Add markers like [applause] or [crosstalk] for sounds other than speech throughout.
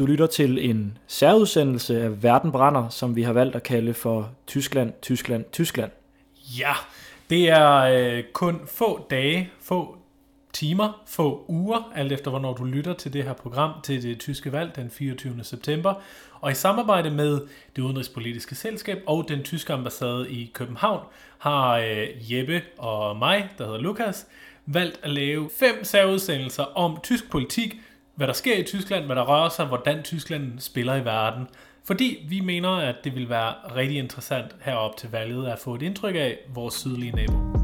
Du lytter til en særudsendelse af Verden brænder, som vi har valgt at kalde for Tyskland, Tyskland, Tyskland. Ja, det er øh, kun få dage, få timer, få uger, alt efter hvornår du lytter til det her program, til det tyske valg den 24. september. Og i samarbejde med det udenrigspolitiske selskab og den tyske ambassade i København, har øh, Jeppe og mig, der hedder Lukas, valgt at lave fem særudsendelser om tysk politik, hvad der sker i Tyskland, hvad der rører sig, hvordan Tyskland spiller i verden. Fordi vi mener, at det vil være rigtig interessant herop til valget at få et indtryk af vores sydlige nabo.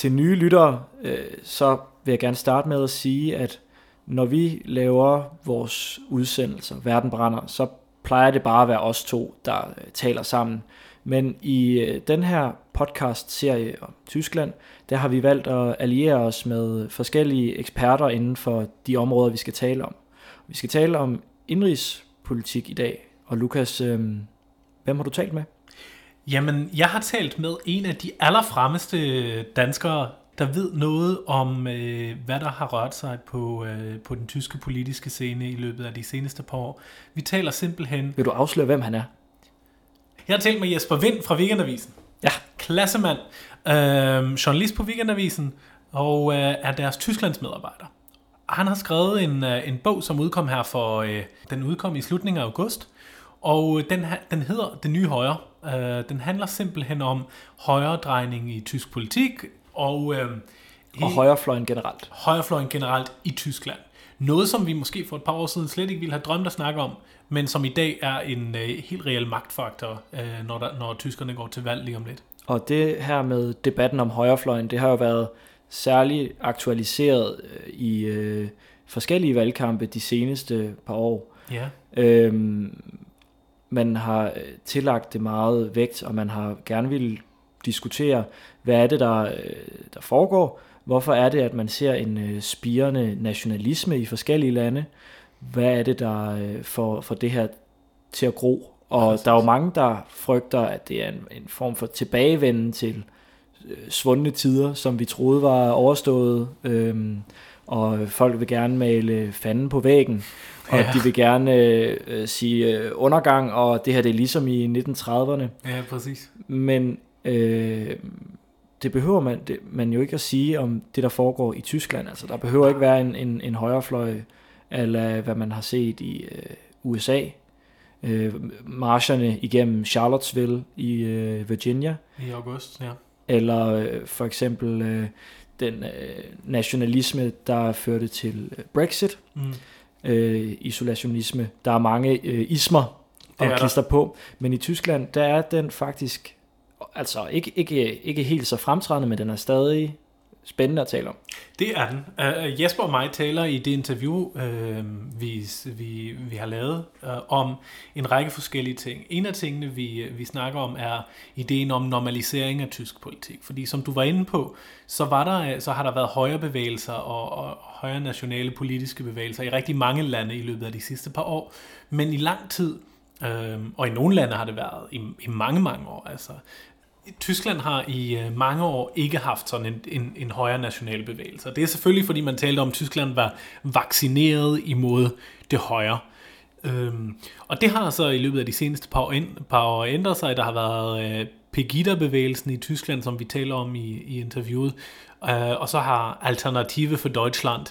Til nye lyttere, øh, så vil jeg gerne starte med at sige, at når vi laver vores udsendelser, Verden brænder, så plejer det bare at være os to, der øh, taler sammen. Men i øh, den her podcast-serie om Tyskland, der har vi valgt at alliere os med forskellige eksperter inden for de områder, vi skal tale om. Vi skal tale om indrigspolitik i dag. Og Lukas, øh, hvem har du talt med? Jamen, jeg har talt med en af de allerfremmeste danskere, der ved noget om, øh, hvad der har rørt sig på, øh, på den tyske politiske scene i løbet af de seneste par år. Vi taler simpelthen... Vil du afsløre, hvem han er? Jeg har talt med Jesper Vind fra Weekendavisen. Ja. Klassemand, øh, journalist på Weekendavisen, og øh, er deres Tysklands medarbejder. Han har skrevet en, øh, en bog, som udkom her for... Øh, den udkom i slutningen af august, og den, den hedder Det Nye Højre. Øh, den handler simpelthen om højredrejning i tysk politik, og, øh, og højrefløjen generelt. Højrefløjen generelt i Tyskland. Noget, som vi måske for et par år siden slet ikke ville have drømt at snakke om, men som i dag er en øh, helt reel magtfaktor, øh, når, der, når tyskerne går til valg lige om lidt. Og det her med debatten om højrefløjen, det har jo været særligt aktualiseret øh, i øh, forskellige valgkampe de seneste par år. Ja. Øhm, man har øh, tillagt det meget vægt, og man har gerne vil diskutere, hvad er det, der, øh, der foregår, hvorfor er det, at man ser en øh, spirende nationalisme i forskellige lande, hvad er det, der får, får det her til at gro, og der er jo mange, der frygter, at det er en, en form for tilbagevenden til svundne tider, som vi troede var overstået, øhm, og folk vil gerne male fanden på væggen og ja. de vil gerne øh, sige øh, undergang, og det her det er ligesom i 1930'erne. Ja, præcis. Men øh, det behøver man, det, man jo ikke at sige om det, der foregår i Tyskland. Altså, der behøver ikke være en, en, en højrefløj, eller hvad man har set i øh, USA. Øh, marcherne igennem Charlottesville i øh, Virginia. I august, ja. Eller øh, for eksempel øh, den øh, nationalisme, der førte til øh, Brexit. Mm øh, isolationisme. Der er mange øh, ismer at klister på, men i Tyskland, der er den faktisk, altså ikke, ikke, ikke helt så fremtrædende, men den er stadig spændende at tale om. Det er den. Uh, Jesper og mig taler i det interview, uh, vi, vi, vi har lavet, uh, om en række forskellige ting. En af tingene, vi, vi snakker om, er ideen om normalisering af tysk politik. Fordi som du var inde på, så, var der, så har der været højre bevægelser og, og højre nationale politiske bevægelser i rigtig mange lande i løbet af de sidste par år. Men i lang tid, uh, og i nogle lande har det været i, i mange, mange år, altså Tyskland har i øh, mange år ikke haft sådan en, en, en højere national bevægelse. Det er selvfølgelig, fordi man talte om, at Tyskland var vaccineret imod det højre. Øhm, og det har så i løbet af de seneste par år, par år ændret sig. Der har været øh, Pegida-bevægelsen i Tyskland, som vi taler om i, i interviewet. Øh, og så har Alternative for Deutschland,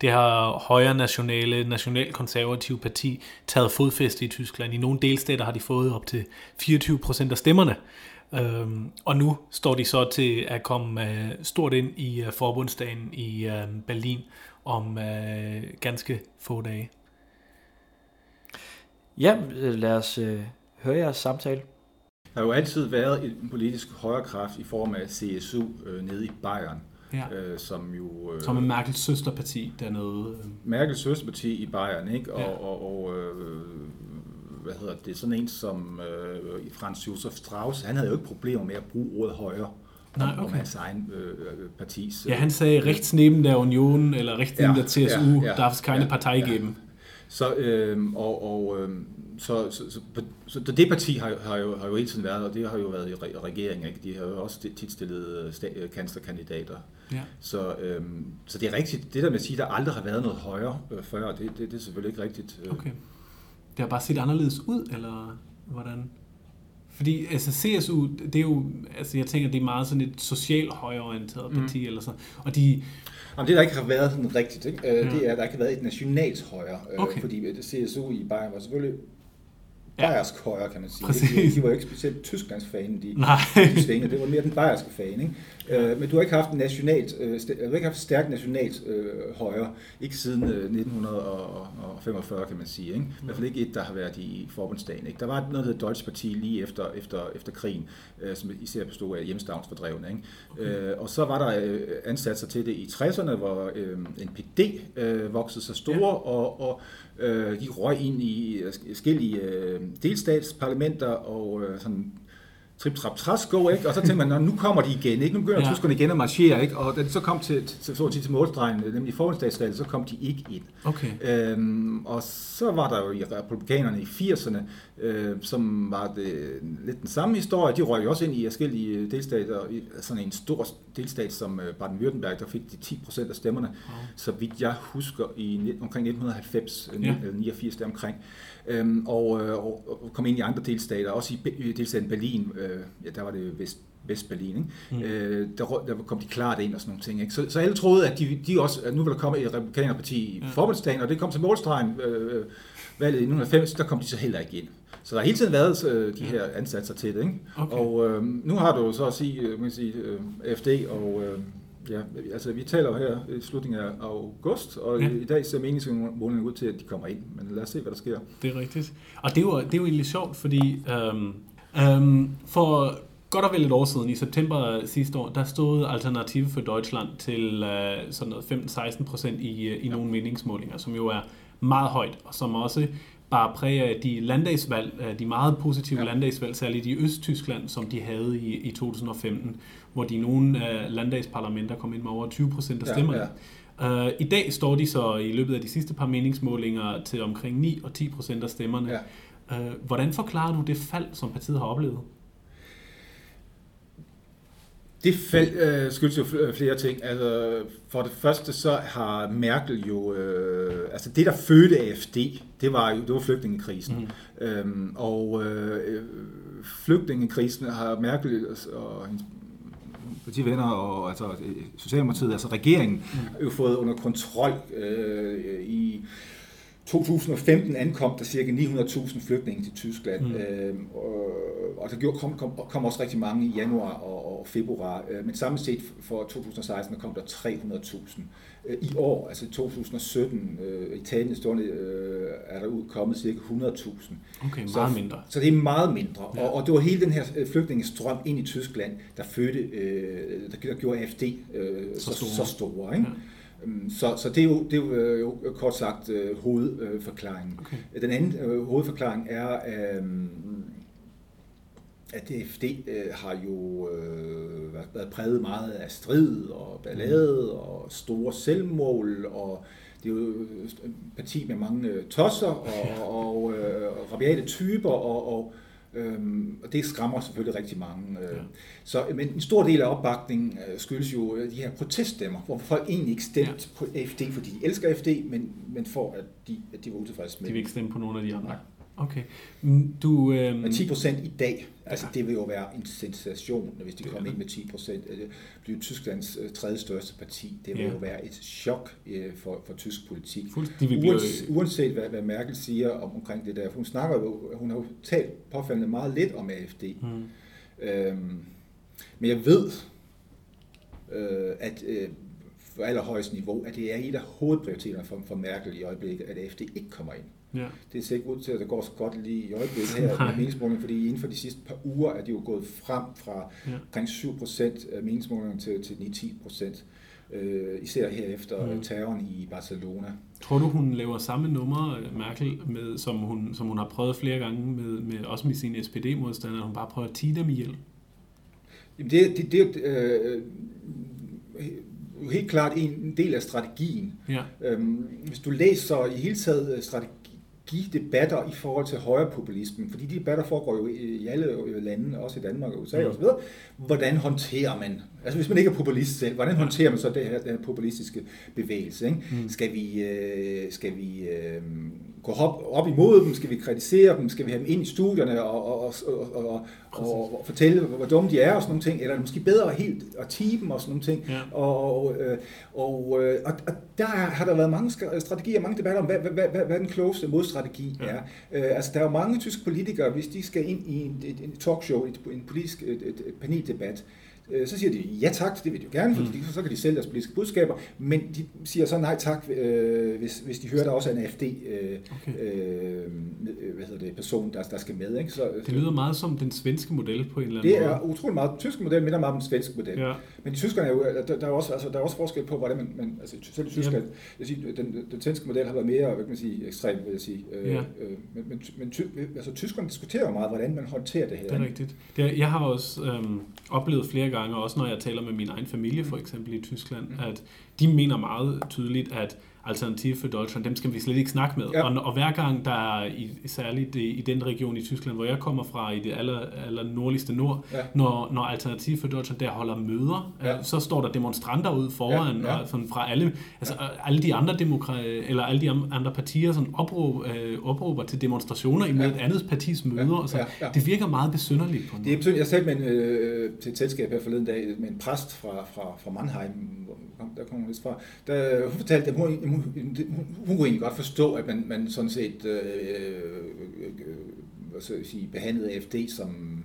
det her højre nationale, nationalkonservative parti, taget fodfæste i Tyskland. I nogle delstater har de fået op til 24 procent af stemmerne. Øhm, og nu står de så til at komme øh, stort ind i øh, forbundsdagen i øh, Berlin om øh, ganske få dage. Ja, lad os øh, høre jeres samtale. Der har jo altid været en politisk højrekraft i form af CSU øh, nede i Bayern. Ja. Øh, som jo... Øh, som er Merkels søsterparti dernede. Merkels søsterparti i Bayern, ikke? Og, ja. og, og øh, hvad hedder det, sådan en som øh, Franz Josef Strauss, han havde jo ikke problemer med at bruge ordet højre Nej, okay. om hans egen øh, partis... Ja, han sagde rechts neben der Union, eller rechts neben ja, der CSU, ja, ja, darf es keine ja, Partei ja. geben. Så, øh, og, og, øh, så, så, så, så, så det parti har, har, jo, har jo hele tiden været, og det har jo været i regeringen, ikke? de har jo også tit stillet øh, kanslerkandidater. Ja. Så, øh, så det er rigtigt, det der med at sige, at der aldrig har været noget højere øh, før, det, det, det er selvfølgelig ikke rigtigt. Øh. Okay. Det har bare set anderledes ud, eller hvordan? Fordi altså CSU, det er jo, altså jeg tænker, det er meget sådan et socialt højorienteret parti, mm. eller sådan. Og de, Jamen, det der ikke har været sådan rigtigt, ikke? Øh, ja. det er, at der ikke har været et nationalt højre. Øh, okay. Fordi CSU i Bayern var selvfølgelig bayersk ja. højre, kan man sige. De, de var jo ikke specielt Tysklands fan, de, Nej. de. Det var mere den bayerske fan. Ikke? Ja. Øh, men du har ikke haft en nationalt, øh, du har ikke haft stærkt nationalt øh, højre, ikke siden øh, 1945, kan man sige. Ikke? I hvert fald ikke et, der har været i forbundsdagen. Ikke? Der var noget, der hed Deutsche Parti lige efter, efter, efter krigen, øh, som især bestod af hjemstavnsfordrevne. Ikke? Okay. Øh, og så var der øh, ansatser til det i 60'erne, hvor øh, NPD øh, voksede sig store, ja. og, og øh, de røg ind i forskellige øh, delstatsparlamenter og øh, sådan trip, trap, træs, go, ikke? Og så tænkte man, nu kommer de igen, ikke? Nu begynder ja. tyskerne igen at marchere, ikke? Og da de så kom til, til, så til, til målstregen, nemlig forholdsdagsvalget, så kom de ikke ind. Okay. Øhm, og så var der jo i republikanerne i 80'erne, øh, som var det lidt den samme historie. De røg også ind i forskellige delstater, sådan en stor delstat som øh, Baden-Württemberg, der fik de 10 procent af stemmerne, oh. så vidt jeg husker, i omkring 1990, ja. 89 deromkring. Øhm, og, øh, og, og kom ind i andre delstater, også i delstaten Berlin, øh, ja, der var det Vest, Vest-Berlin, ikke? Mm. Øh, der, der kom de klart ind og sådan nogle ting. Ikke? Så, så alle troede, at de, de også, at nu ville der komme et republikanerparti i ja. forbundsdagen, og det kom til målstregen, øh, øh valget i 1990, der kom de så heller ikke ind. Så der har hele tiden været øh, de her ansatser til det. Ikke? Okay. Og øh, nu har du så at sige, øh, man kan sige øh, FD og øh, Ja, altså vi taler jo her i slutningen af august, og ja. i dag ser meningsmålingen ud til, at de kommer ind. Men lad os se, hvad der sker. Det er rigtigt. Og det er jo, det er jo egentlig sjovt, fordi øhm, øhm, for godt og vel et år siden, i september sidste år, der stod Alternative for Deutschland til øh, sådan noget 15-16 procent i, øh, i ja. nogle meningsmålinger, som jo er meget højt, og som også bare præg af de landdagsvalg, øh, de meget positive ja. landdagsvalg, særligt i Østtyskland, som de havde i, i 2015, hvor de nogle af landdagsparlamenter kom ind med over 20 procent af stemmerne. Ja, ja. Uh, I dag står de så i løbet af de sidste par meningsmålinger til omkring 9 og 10 procent af stemmerne. Ja. Uh, hvordan forklarer du det fald, som partiet har oplevet? Det fald øh, skyldes jo flere ting. Altså, for det første så har Merkel jo, øh, altså det der fødte AFD, det var jo det var flygtningekrisen. Mm. Øhm, og øh, flygtningekrisen har Merkel og hendes partivenner og altså Socialdemokratiet, altså regeringen, mm. jo fået under kontrol øh, i 2015 ankom der cirka 900.000 flygtninge til Tyskland, mm. øh, og, og der gjorde, kom, kom, kom også rigtig mange i januar og, og februar, øh, men samlet set for 2016 kom der 300.000. Øh, I år, altså 2017, øh, i talende stående, øh, er der udkommet cirka 100.000. Okay, meget så, mindre. Så det er meget mindre, ja. og, og det var hele den her øh, flygtningestrøm ind i Tyskland, der fødte, øh, der, der gjorde AFD øh, så, så, store. så store. Ikke? Ja. Øhm, så, så det er jo, det er jo, øh, jo kort sagt øh, hovedforklaringen. Okay. Den anden øh, hovedforklaring er, øh, at DFD øh, har jo øh, været præget meget af strid og ballade mm. og store selvmål, og det er jo et parti med mange tosser og, [laughs] og, og øh, rabiate typer, og, og Øhm, og det skræmmer selvfølgelig rigtig mange. Øh. Ja. Så, men en stor del af opbakningen øh, skyldes jo øh, de her proteststemmer, hvor folk egentlig ikke stemte ja. på AFD, fordi de elsker AFD, men, men for at de, at de var utilfredse med De vil ikke stemme på nogen af de andre. Okay. Du, øhm... 10 procent i dag, altså ja. det vil jo være en sensation, hvis de kommer ind med 10 procent. Det bliver Tysklands øh, tredje største parti. Det vil ja. jo være et chok øh, for, for tysk politik. Uanset, uanset hvad, hvad Merkel siger om, omkring det der. Hun snakker jo, hun har jo talt påfaldende meget lidt om AFD. Mm. Øhm, men jeg ved, øh, at øh, for allerhøjeste niveau, at det er et af hovedprioriteterne for, for Merkel i øjeblikket, at AFD ikke kommer ind. Ja. Det ser ikke ud til, at det går så godt lige i øjeblikket [laughs] her med meningsmålingen, fordi inden for de sidste par uger er de jo gået frem fra ja. omkring 7% af meningsmålingen til, til 9-10%. Øh, især her efter mm. terroren i Barcelona. Tror du, hun laver samme nummer, Merkel, med, som, hun, som hun har prøvet flere gange, med, med også med sine SPD-modstandere, hun bare prøver at tige dem ihjel? Jamen det, det, det øh, jo helt klart en del af strategien. Ja. Øhm, hvis du læser i hele taget øh, strategidebatter i forhold til højrepopulismen, fordi de debatter foregår jo i alle lande, også i Danmark og USA mm. osv., hvordan håndterer man, altså hvis man ikke er populist selv, hvordan håndterer man så det her, den her populistiske bevægelse? Ikke? Mm. Skal vi, øh, skal vi øh, gå op, op imod dem? Skal vi kritisere dem? Skal vi have dem ind i studierne og, og, og, og, og, og fortælle, hvor dumme de er og sådan nogle ting? Eller er det måske bedre helt at tige dem og sådan nogle ting? Ja. Og, og, øh, og, øh, og, og der har der været mange strategier, mange debatter om, hvad, hvad, hvad, hvad den klogeste modstrategi ja. er. Øh, altså der er jo mange tyske politikere, hvis de skal ind i en, en talkshow, en politisk paneldebat, Øh, så siger de, ja tak, det vil de jo gerne, fordi mm. så kan de sælge deres politiske budskaber, men de siger så nej tak, øh, hvis, hvis de hører, der også er en AFD øh, okay. øh, hvad hedder det, person, der, der skal med. Ikke? Så, det lyder meget som den svenske model på en eller anden det måde. Det er utrolig meget, den tyske model minder meget om den svenske model. Ja. Men tyskerne er jo, der, der, er også, altså, der er også forskel på, hvordan man, man altså selv i Tyskland, jeg siger, den, den svenske model har været mere, hvad kan man sige, ekstrem, vil jeg sige. Øh, ja. øh, men, men, men ty, altså, tyskerne diskuterer jo meget, hvordan man håndterer det her. Det er rigtigt. Det jeg har også øhm, oplevet flere gange, også når jeg taler med min egen familie for eksempel i Tyskland, mm. at de mener meget tydeligt, at Alternativ for Deutschland, dem skal vi slet ikke snakke med. Ja. Og, og hver gang der er, i, særligt i, i den region i Tyskland, hvor jeg kommer fra, i det aller, aller nordligste nord, ja. når, når Alternativ for Deutschland der holder møder, ja. så står der demonstranter ud foran, ja. Ja. Og, sådan fra alle, altså ja. alle de andre demokra- eller alle de andre partier sådan opråb, øh, opråber til demonstrationer imod ja. et andet partis møder. Ja. Så ja. Ja. Det virker meget besynderligt på Det er besynderligt. Jeg sagde med en, øh, til et selskab her forleden dag med en præst fra, fra, fra Mannheim, der kommer lidt fra, der, hun fortalte, at hun, hun, hun, kunne egentlig godt forstå, at man, man sådan set øh, øh, øh, så sige, behandlede AFD som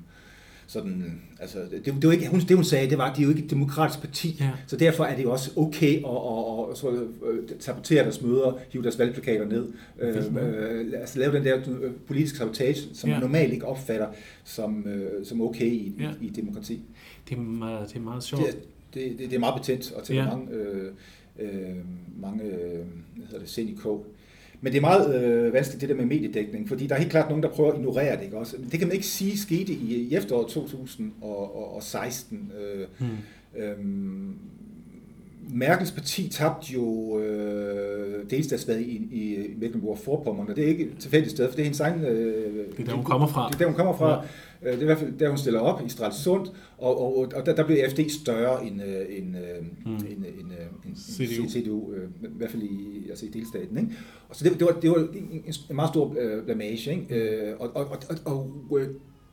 sådan, altså, det, det var ikke, hun, det hun sagde, det var, at de er jo ikke et demokratisk parti, ja. så derfor er det jo også okay at, at, at, så, øh, sabotere deres møder, hive deres valgplakater ned, øh, øh, altså lave den der øh, politiske sabotage, som ja. man normalt ikke opfatter som, øh, som okay i, ja. i, i demokrati. Det er meget, det er meget sjovt. Det, det, det, det er meget betændt, og til ja. mange, øh, øh, mange øh, hvad hedder det, sind i kog. Men det er meget øh, vanskeligt det der med mediedækning, fordi der er helt klart nogen, der prøver at ignorere det. Ikke også? Det kan man ikke sige skete i, i efteråret 2016. Øh, hmm. øh, Merkels parti tabte jo øh, delstatsvalget i, i Mecklenburg-Vorpommern, og det er ikke et tilfældigt sted, for det er hendes egen... Øh, det er der, hun kommer fra. Det er der, hun kommer fra. Ja. Øh, det er i hvert fald der, hun stiller op i Stralsund, og, og, og der, der blev AFD større end, øh, end, øh, mm. end, end, end CDU, CDU i hvert fald i, altså i delstaten. Ikke? Og så det, det, var, det var en, en meget stor blamage, ikke? Og, og, og, og, og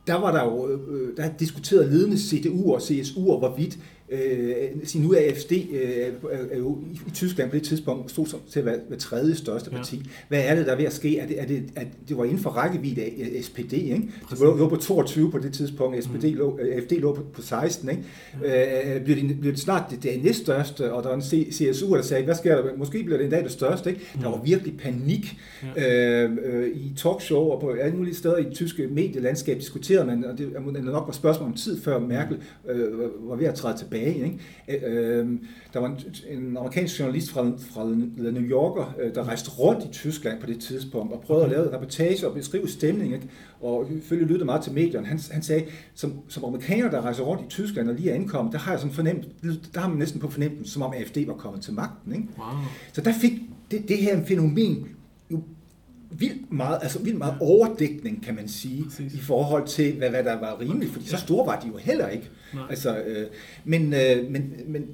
der var der jo, der diskuteret ledende CDU og CSU, hvorvidt Øh, sin nu AFD øh, er jo i Tyskland på det tidspunkt stod til at være, være tredje største parti. Ja. Hvad er det, der er ved at ske? Er det, er det, at det var inden for rækkevidde af SPD, ikke? Det lå på 22 på det tidspunkt, SPD mm. lå, AFD lå på, på 16, ikke? Ja. Øh, bliver, det, bliver det snart det, det næststørste, og der var en CSU, der sagde, hvad sker der? Måske bliver det en dag det største, ikke? Mm. Der var virkelig panik ja. øh, øh, i talkshow og på alle mulige steder i det tyske medielandskab diskuterede man, og det er nok var spørgsmål om tid før Merkel øh, var ved at træde tilbage tilbage. Ikke? Øh, der var en, en amerikansk journalist fra, fra The New Yorker, øh, der rejste rundt i Tyskland på det tidspunkt og prøvede okay. at lave reportage og beskrive stemning. Ikke? Og ifølge lyttede meget til medierne. Han, han sagde, som, som amerikaner, der rejser rundt i Tyskland og lige er ankommet, der har jeg sådan fornemt, der har man næsten på fornemmelsen, som om AFD var kommet til magten. Ikke? Wow. Så der fik det, det her fænomen jo vildt meget, altså vildt meget overdækning, kan man sige, Præcis. i forhold til, hvad, hvad der var rimeligt, fordi så store var de jo heller ikke. Altså, øh, men, øh, men, men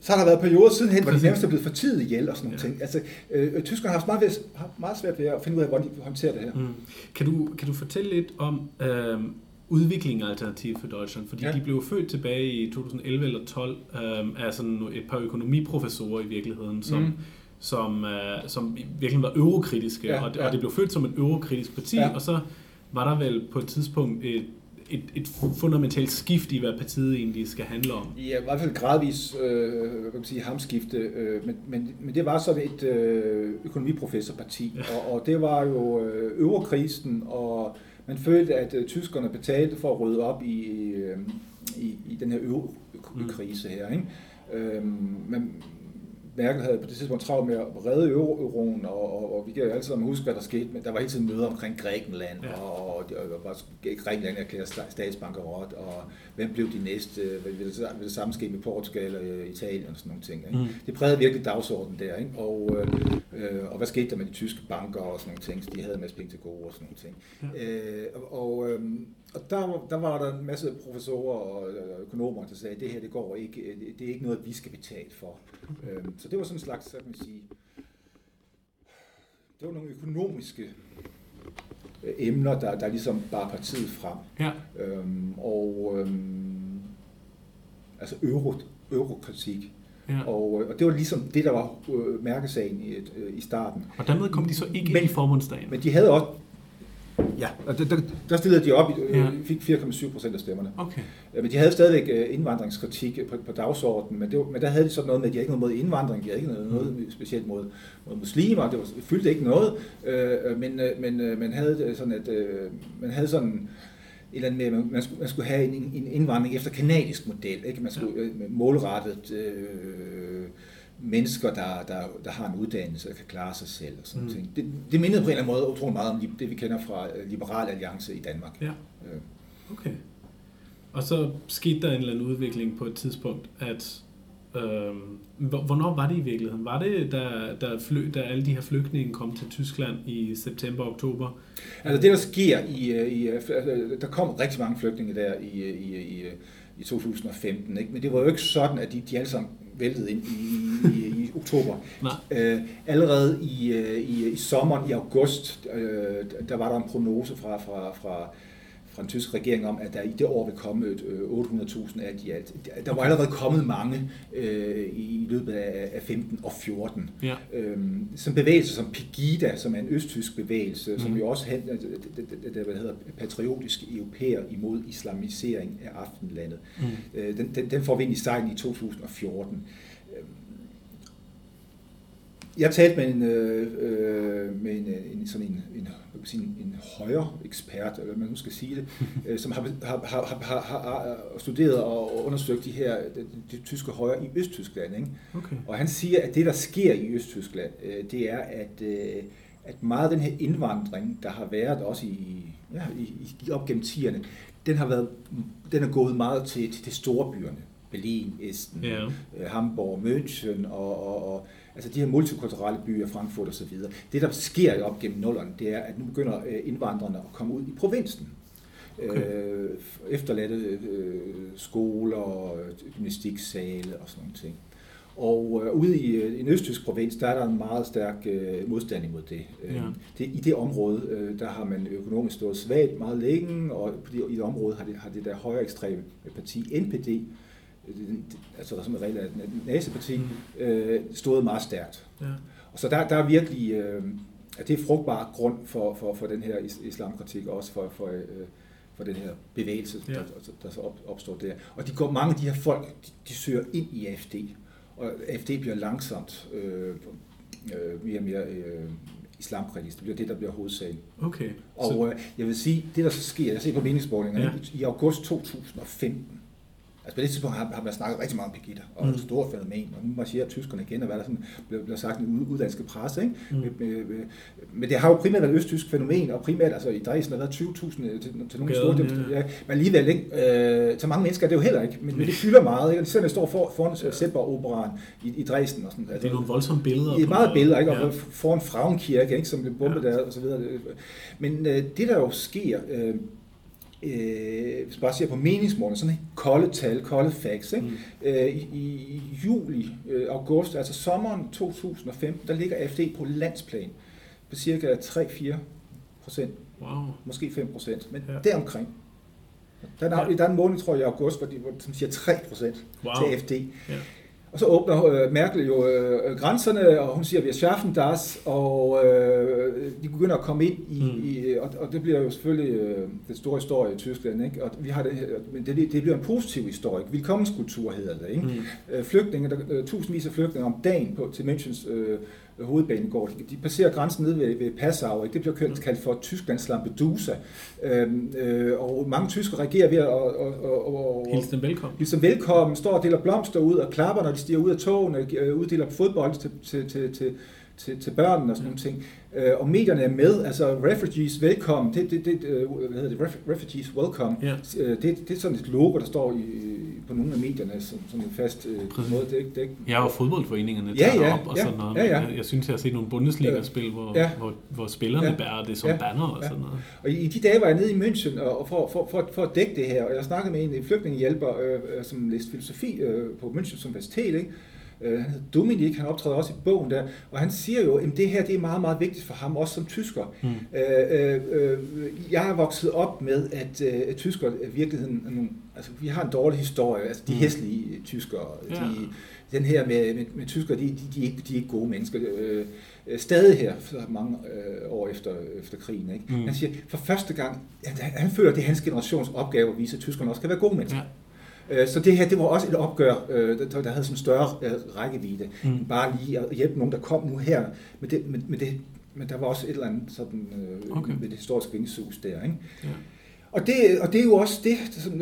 så har der været perioder sidenhen, hvor de nærmest er blevet for tid ihjel og sådan nogle ja. ting. Altså, øh, tyskerne har haft meget, ved, har meget svært ved at finde ud af, hvordan de håndterer det her. Mm. Kan, du, kan du fortælle lidt om øh, udviklingen af Alternativ for Deutschland? Fordi ja. de blev født tilbage i 2011 eller 12 øh, af sådan et par økonomiprofessorer i virkeligheden, som, mm som, uh, som virkelig var eurokritiske, ja, og, ja. og det blev født som et eurokritisk parti, ja. og så var der vel på et tidspunkt et, et, et fundamentalt skift i, hvad partiet egentlig skal handle om. Ja, i hvert fald gradvis øh, hvad kan man sige, hamskifte, øh, men, men, men det var sådan et øh, økonomiprofessorparti, ja. og, og det var jo øh, eurokrisen, og man følte, at øh, tyskerne betalte for at rydde op i, i, i den her eurokrise her. Ikke? Øh, men Merkel havde på det tidspunkt travlt med at redde euroen, og, og, og vi kan jo alle sammen huske, hvad der skete, men der var hele tiden møder omkring Grækenland, ja. og, og, og, Grækenland erklærede statsbanker råd, og hvem blev de næste, vil det, vil det samme ske med Portugal og øh, Italien og sådan nogle ting. Ikke? Mm. Det prægede virkelig dagsordenen der, ikke? Og, øh, og hvad skete der med de tyske banker og sådan nogle ting, så de havde en masse penge til gode og sådan nogle ting. Ja. Øh, og øh, og der, der var der en masse professorer og økonomer, der sagde, at det her det går ikke, det er ikke noget, vi skal betale for. Øhm, så det var sådan en slags, så kan man sige, det var nogle økonomiske øh, emner, der, der ligesom bar partiet frem. Ja. Øhm, og øhm, altså euro, eurokritik. Ja. Og, og det var ligesom det, der var øh, mærkesagen i, øh, i starten. Og dermed kom de så ikke men, ind i formundsdagen? Men de havde også Ja, og der, der, der stillede de op, øh, ja. fik 4,7 procent af stemmerne. Okay. Men de havde stadigvæk øh, indvandringskritik på, på dagsordenen, men, det var, men der havde de sådan noget med, at de havde ikke noget mod indvandring, de havde ikke noget, noget specielt mod, mod muslimer, det var, fyldte ikke noget, øh, men, øh, men man havde sådan, at øh, man havde sådan eller andet med, man skulle, man skulle have en, en indvandring efter kanadisk model, ikke? Man skulle ja. målrettet øh, mennesker, der, der, der har en uddannelse og kan klare sig selv. Og sådan mm. ting. Det, det mindede på en eller anden måde utrolig meget om det, vi kender fra øh, Liberal Alliance i Danmark. Ja. Øh. Okay. Og så skete der en eller anden udvikling på et tidspunkt, at øh, hvornår var det i virkeligheden? Var det, da, da, fly, da alle de her flygtninge kom til Tyskland i september-oktober? Altså det, der sker i, øh, i... Der kom rigtig mange flygtninge der i, i, i, i 2015, ikke? men det var jo ikke sådan, at de, de alle sammen væltet ind i, i, i oktober. Øh, allerede i, øh, i, i sommeren, i august, øh, der var der en prognose fra, fra, fra, fra den tyske regering om, at der i det år vil komme 800.000 øh, af de alt. Der var allerede kommet mange øh, i løbet af, af 15 og 14. Ja. Øhm, som bevægelse som Pegida, som er en østtysk bevægelse, mm. som jo også det, det, det, hvad hedder, patriotiske europæer imod islamisering af aftenlandet. Mm. Øh, den, den, den får vi ind i sejlen i 2014 jeg talte med en, øh, øh, med en, en, sådan en, en, sige, en højre ekspert, eller hvad man nu skal sige det, [laughs] øh, som har, har, har, har, har studeret og undersøgt de her de, de tyske højre i Østtyskland. Ikke? Okay. Og han siger, at det, der sker i Østtyskland, øh, det er, at, øh, at meget af den her indvandring, der har været også i, ja, i, i op gennem tierne, den har været, den er gået meget til, til de store byerne. Berlin, Esten, yeah. Hamburg, München og, og, og altså de her multikulturelle byer, Frankfurt osv. Det, der sker op gennem nullerne, det er, at nu begynder øh, indvandrerne at komme ud i provinsen. Okay. Øh, efterladte øh, skoler, gymnastiksale og sådan nogle ting. Og øh, ude i øh, en østtysk provins, der er der en meget stærk øh, modstand imod det. Øh, ja. det. I det område, øh, der har man økonomisk stået svagt meget længe, og på det, i det område har det, har det der højere ekstreme parti, NPD, altså der som en regel er et naseparti, mm. øh, stået meget stærkt. Ja. Og så der, der er virkelig, øh, at det er frugtbar grund for, for, for den her islamkritik, og også for, for, øh, for den her bevægelse, ja. der, der så opstår der. Og de går, mange af de her folk, de, de søger ind i AFD, og AFD bliver langsomt øh, øh, mere og mere øh, islamkritisk. Det bliver det, der bliver hovedsagen. Okay. Og så... øh, jeg vil sige, det der så sker, jeg ser på meningsmålingerne, ja. i, i august 2015, Altså på det tidspunkt har, har man snakket rigtig meget om Pegida, og mm. et stort fænomen, og nu marcherer tyskerne igen, og hvad der sådan bliver, bliver sagt i den udlandske presse. Ikke? Mm. Men, men det har jo primært været et østtysk fænomen, og primært altså i Dresden har været 20.000 til, til nogle store ja. ja. Men alligevel, ikke? Øh, til mange mennesker er det jo heller ikke, men, men det fylder meget. Ikke? Og selvom jeg står for, foran ja. Sætborg-operaen i, i Dresden. Og sådan, altså, det er nogle voldsomme billeder. Det er meget billeder, ikke? og ja. foran Frauenkirke, ikke? som blev bombet ja. der, og så videre. Men øh, det der jo sker, øh, øh, hvis bare ser på meningsmålene, sådan kolde tal, kolde facts, ikke? Mm. Øh, i, I juli, øh, august, altså sommeren 2015, der ligger AFD på landsplan på cirka 3-4 procent. Wow. Måske 5 procent, men ja. deromkring. Der er, der er en måned, tror jeg, i august, hvor de, hvor de siger 3 procent wow. til AFD. Ja. Og så åbner øh, Merkel jo øh, grænserne, og hun siger, vi er schaffen das, og øh, de begynder at komme ind i, mm. i og, og det bliver jo selvfølgelig øh, den store historie i Tyskland, ikke? og vi har det, men det, det bliver en positiv historie, velkommenskultur hedder det, ikke? Mm. Øh, flygtninge, der, øh, tusindvis af flygtninge om dagen på, til Münchens øh, hovedbanegård. De passerer grænsen ned ved, ved Passau, ikke? det bliver kørt, kaldt for Tysklands Lampedusa. Øhm, øh, og mange tyskere reagerer ved at og, og, og, hilse dem velkommen. Hilse dem velkommen, står og deler blomster ud og klapper, når de stiger ud af togene, øh, uddeler fodbold til, til, til, til, til, til børnene og sådan nogle ting. Øh, og medierne er med, altså refugees velkommen, det, det, det, øh, hvad hedder det, refugees welcome, ja. Øh, det, det er sådan et logo, der står i, på nogle af medierne som, som en fast øh, måde. Det, det, ja, og fodboldforeningerne tager ja, ja, op og ja, sådan noget. Ja, ja. Jeg, jeg synes, jeg har set nogle Bundesliga-spil, hvor, ja. hvor, hvor spillerne ja. bærer det som ja. banner og ja. sådan noget. Og i, i de dage var jeg nede i München og for, for, for, for at dække det her, og jeg snakkede med en flygtningehjælper, øh, som læste filosofi øh, på Münchens Universitet, ikke? Øh, han hedder Dominik, han optræder også i bogen der, og han siger jo, at det her det er meget, meget vigtigt for ham, også som tysker. Mm. Øh, øh, øh jeg er vokset op med, at, øh, at tysker i virkeligheden, nogle, altså vi har en dårlig historie, altså de mm. hæslige tyskere, ja. de, den her med, med, med tyskere, de, de, de, er ikke, de er ikke gode mennesker. Øh, stadig her, mange øh, år efter, efter krigen. Ikke? Mm. Han siger, for første gang, han, han føler, at det er hans generations opgave at vise, at tyskerne også kan være gode mennesker. Ja. Øh, så det her, det var også et opgør, øh, der havde sådan en større øh, rækkevidde. Mm. Bare lige at hjælpe nogen, der kom nu her. Men, det, men, men, det, men der var også et eller andet sådan, okay. med det historiske vingesus der. Ikke? Ja. Og det, og det er jo også det, som,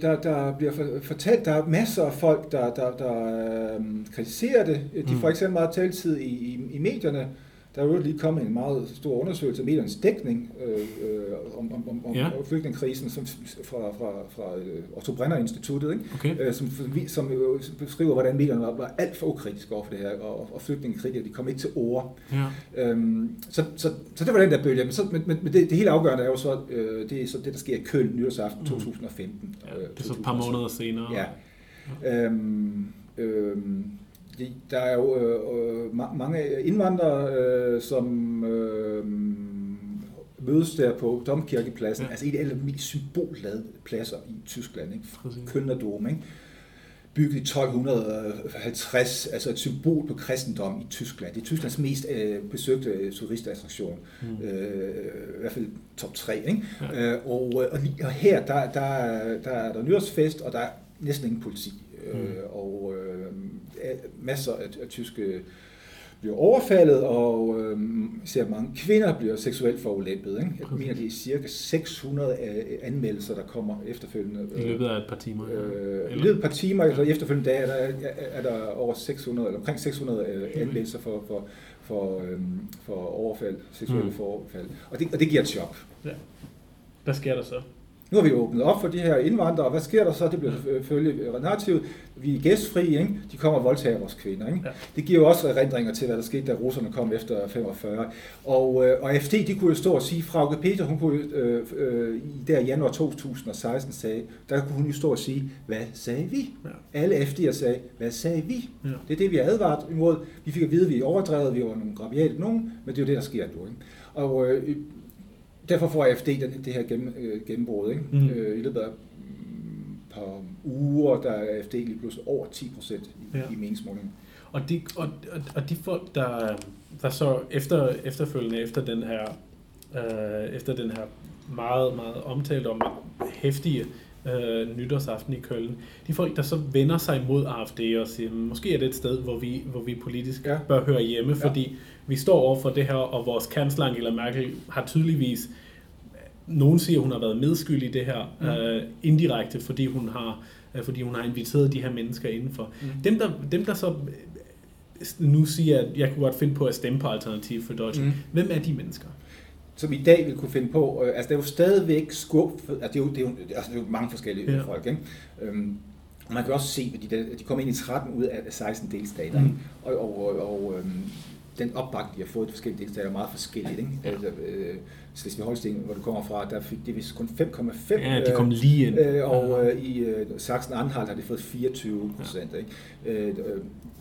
der, der bliver fortalt. Der er masser af folk, der, der, der kritiserer det. De mm. får ikke så meget taltid i, i, i medierne. Der er jo lige kommet en meget stor undersøgelse af mediernes dækning øh, øh om, om, om, ja. om flygtningekrisen som, fra, fra, fra øh, Otto Brenner Instituttet, ikke? Okay. Øh, som, som beskriver, hvordan medierne var, var alt for ukritiske over for det her, og, og flygtningekritikere, de kom ikke til ord. Ja. Øhm, så, så, så det var den der bølge. Men, så, men, men det, det helt afgørende er jo så, øh, det, er så det, der sker i Køln nytårsaften mm. 2015. Ja, det er så et par måneder senere. Ja. ja. Øhm, øhm, der er jo øh, øh mange indvandrere, øh, som øh, mødes der på Domkirkepladsen, ja. altså et af de mest symbolladede pladser i Tyskland, ikke? Kölner ikke? bygget i 1250, altså et symbol på kristendom i Tyskland. Det er Tysklands mest øh, besøgte øh, turistattraktion, mm. øh, i hvert fald top 3. Ikke? Ja. Øh, og, og, og her, der, der, der er der nyårsfest, og der er næsten ingen politi. Mm. Øh, og øh, masser af, af tyske bliver overfaldet, og øh, ser mange kvinder bliver seksuelt forulæmpet. Ikke? Jeg mener, det er cirka 600 anmeldelser, der kommer efterfølgende. I løbet af et par timer? Øh, I løbet af et par timer, altså efterfølgende dage, er der, er der over 600, eller omkring 600 øh, anmeldelser for, for, for, øh, for overfald, seksuelle mm. foroverfald. Og det, og det giver et chok. Ja. Hvad sker der så? Nu har vi åbnet op for de her indvandrere, hvad sker der så? Det bliver selvfølgelig narrativt. Vi er gæstfri, ikke? de kommer og voldtager vores kvinder. Ikke? Ja. Det giver jo også erindringer til, hvad der skete, da russerne kom efter 45. Og, øh, og FD, de kunne jo stå og sige, Frauke Peter, hun kunne øh, øh, i der januar 2016 sagde, der kunne hun jo stå og sige, hvad sagde vi? Ja. Alle FD'er sagde, hvad sagde vi? Ja. Det er det, vi har advaret imod. Vi fik at vide, at vi er overdrevet, vi var nogle graviale nogen, men det er jo det, der sker nu. Ikke? Og øh, derfor får AFD den, det her gennem, øh, gennembrud. Ikke? Mm. Øh, I løbet af mm, par uger, der er AFD lige pludselig over 10 procent i, ja. i meningsmålingen. Og de, og, og, og de folk, der, der så efter, efterfølgende, efter den her, øh, efter den her meget, meget omtalt om hæftige øh, nytårsaften i Køln. De folk, der så vender sig mod AFD og siger, måske er det et sted, hvor vi, hvor vi politisk ja. bør høre hjemme, ja. fordi vi står over for det her, og vores kansler Angela Merkel har tydeligvis, nogen siger, hun har været medskyldig i det her, mm. øh, indirekte, fordi hun har øh, fordi hun har inviteret de her mennesker indenfor. Mm. Dem, der, dem, der så øh, nu siger, at jeg kunne godt finde på at stemme på Alternativ for Deutschland, mm. hvem er de mennesker? som i dag vil kunne finde på, øh, altså det er jo stadigvæk skub, altså det er jo, det er jo, altså det er jo mange forskellige ja. folk, ikke? Øhm, man kan også se, at de, der, de kommer ind i 13 ud af 16 delstater, mm. og, og, og, og øhm, den opbakning, de har fået i de forskellige delstater, er meget forskelligt. Ikke? Ja. Altså, øh, Slesvig Holsten, hvor du kommer fra, der fik det vist kun 5,5. Ja, de kom lige ind. Øh, og øh, i øh, Sachsen-Anhalt har de fået 24 procent. Ja. Øh, øh,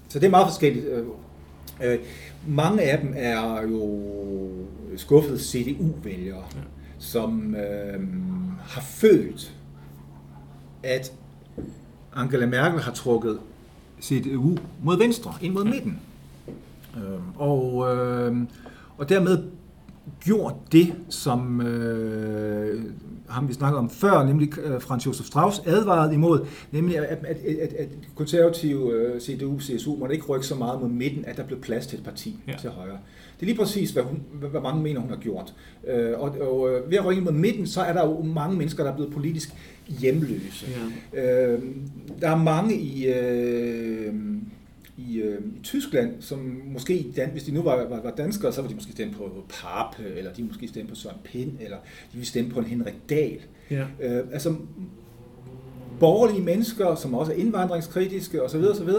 så det er meget forskelligt. Øh, øh, mange af dem er jo skuffede CDU-vælgere, ja. som øh, har følt, at Angela Merkel har trukket CDU mod venstre, ind mod midten. Øh, og, øh, og dermed gjort det, som øh, ham vi snakkede om før, nemlig øh, Franz Josef Strauss advarede imod, nemlig at, at, at, at, at konservative øh, CDU, CSU måtte ikke rykke så meget mod midten, at der blev plads til et parti ja. til højre. Det er lige præcis, hvad, hun, hvad mange mener, hun har gjort. Øh, og, og ved at rykke mod midten, så er der jo mange mennesker, der er blevet politisk hjemløse. Ja. Øh, der er mange i... Øh, i, øh, i Tyskland, som måske, dan, hvis de nu var, var, var danskere, så var de måske stemme på Pape, eller de måske stemme på Søren Pind, eller de ville stemme på en Henrik Dahl. Ja. Øh, altså borgerlige mennesker, som også er indvandringskritiske osv., osv.,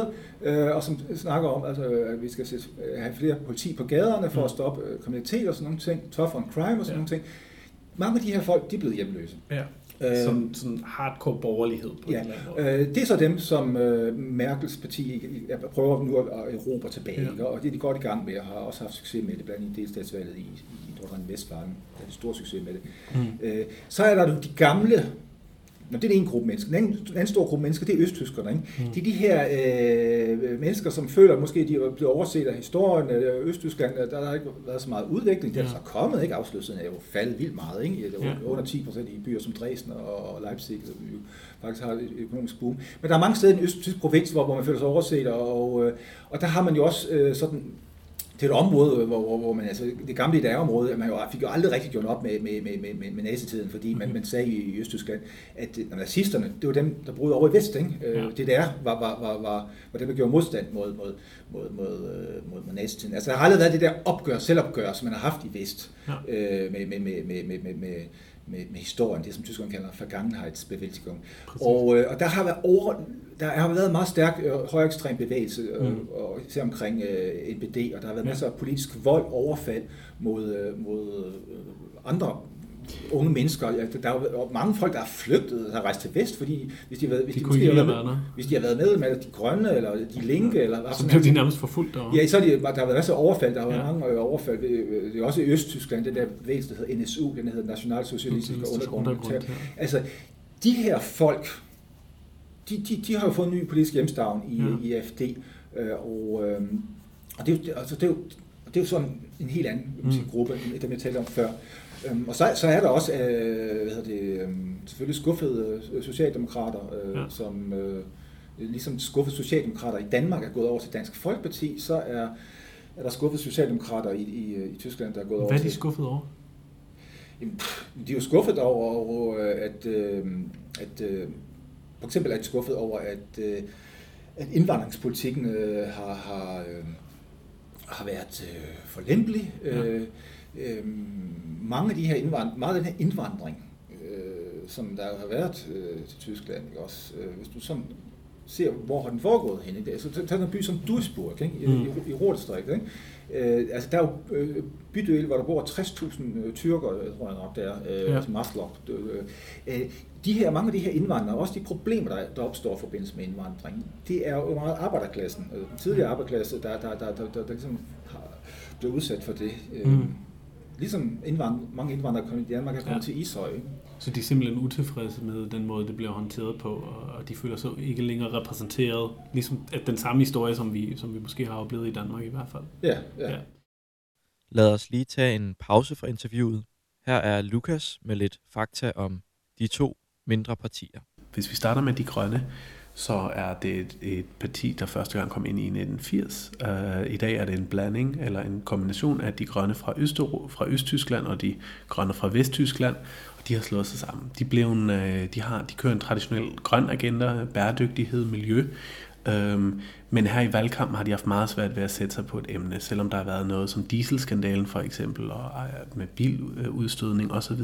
øh, og som snakker om, altså, at vi skal have flere politi på gaderne for mm. at stoppe øh, kriminalitet og sådan nogle ting, tough on crime og sådan ja. nogle ting. Mange af de her folk, de er blevet hjemløse. Ja. Øh, som sådan hardcore borgerlighed på ja, en eller anden måde. Øh, det er så dem, som øh, Merkels parti prøver nu at erobre tilbage, ja. og det er de godt i gang med, og har også haft succes med det, blandt andet i delstatsvalget i, i Nordrhein Vestfalen, der er de stor succes med det. Mm. Øh, så er der de gamle Nå, det er en gruppe mennesker. Den anden, den anden stor gruppe mennesker, det er østtyskerne. Ikke? Mm. Det er de her øh, mennesker, som føler, at måske de er blevet overset af historien. Østtyskland, der har ikke været så meget udvikling. Det er ja. så kommet, ikke? Afslutningen er jo faldet vildt meget. Ikke? Det er under 10 procent i byer som Dresden og Leipzig, som jo faktisk har et økonomisk boom. Men der er mange steder i den østtyske provins, hvor, hvor man føler sig overset, og, øh, og der har man jo også øh, sådan til et område, hvor, hvor, hvor man, altså det gamle DDR-område, man jo, fik jo aldrig rigtig gjort op med, med, med, med, med nazitiden, fordi man, mhm. man sagde i Østtyskland, at når nazisterne, det var dem, der brød over i vest, ikke? Øh, ja. DDR var, var, var, var, var dem, der gjorde modstand mod, mod, mod, mod, øh, mod, mod nazitiden. Altså der har aldrig været det der opgør, selvopgør, som man har haft i vest, ja. øh, med, med, med, med, med, med, med med, med historien, det som tyskerne kalder Vergangenheitsbewältigung. Og, øh, og der har været over, der har været meget stærk øh, højere ekstrem bevægelse, øh, mm. og især omkring øh, NPD, og der har været ja. masser af politisk vold, overfald mod, øh, mod øh, andre unge mennesker. Der er jo mange folk, der har flygtet og har rejst til vest, fordi hvis de, har været, hvis de, de, måske har været, hvis de har været med med de grønne, eller de linke, eller hvad så blev de nærmest forfulgt derovre. Ja, så er de, der har været masser af overfald, der har været ja. mange øh, overfald. Det er også i Østtyskland, den der bevægelse, der hedder NSU, den hedder Nationalsocialistisk Undergrund. undergrund ja. Altså, de her folk, de, de, de har jo fået en ny politisk hjemstavn i, ja. i AFD, øh, og, øh, og det, er jo, altså, det, er jo, det er jo sådan en helt anden mm. gruppe, end dem jeg talte om før. Øhm, og så, så er der også øh, hvad det, øh, selvfølgelig skuffede øh, socialdemokrater, øh, ja. som øh, ligesom skuffede socialdemokrater i Danmark er gået over til Dansk Folkeparti, så er, er der skuffede socialdemokrater i, i, i Tyskland, der er gået over til... Hvad er de skuffet over? Jamen, de er jo skuffet over, over at, øh, at øh, for eksempel er de skuffet over, at, øh, at indvandringspolitikken øh, har, har, øh, har været øh, for lempelig. Ja. Øh, øh, mange af de her indvandring, meget af den her indvandring, øh, som der har været øh, til Tyskland, ikke også, øh, hvis du sådan ser, hvor har den foregået henne, ikke? så tag en by som Duisburg, ikke? i, mm. i, i Ruhrdistriktet, ikke? Øh, altså der er jo øh, bydel, hvor der bor 60.000 øh, tyrker, tror jeg nok der, øh, ja. altså Maslok. Øh, øh, de her, mange af de her indvandrere, også de problemer, der, der opstår i forbindelse med indvandring, det er jo meget arbejderklassen, øh, den tidligere arbejderklasse, der, der, der, der, der, der ligesom har, blevet udsat for det. Øh, mm ligesom indvandrere, mange indvandrere kommer i Danmark er kommet ja. til Ishøj. Så de er simpelthen utilfredse med den måde, det bliver håndteret på, og de føler sig ikke længere repræsenteret, ligesom at den samme historie, som vi, som vi måske har oplevet i Danmark i hvert fald. Ja, ja. ja. Lad os lige tage en pause fra interviewet. Her er Lukas med lidt fakta om de to mindre partier. Hvis vi starter med de grønne, så er det et, et parti, der første gang kom ind i 1980. Uh, øh, I dag er det en blanding eller en kombination af de grønne fra, Øster, fra Østtyskland og de grønne fra Vesttyskland, og de har slået sig sammen. De, blev en, uh, de, har, de kører en traditionel grøn agenda, bæredygtighed, miljø, Øhm, men her i valgkampen har de haft meget svært ved at sætte sig på et emne, selvom der har været noget som dieselskandalen for eksempel, og øh, med biludstødning osv.,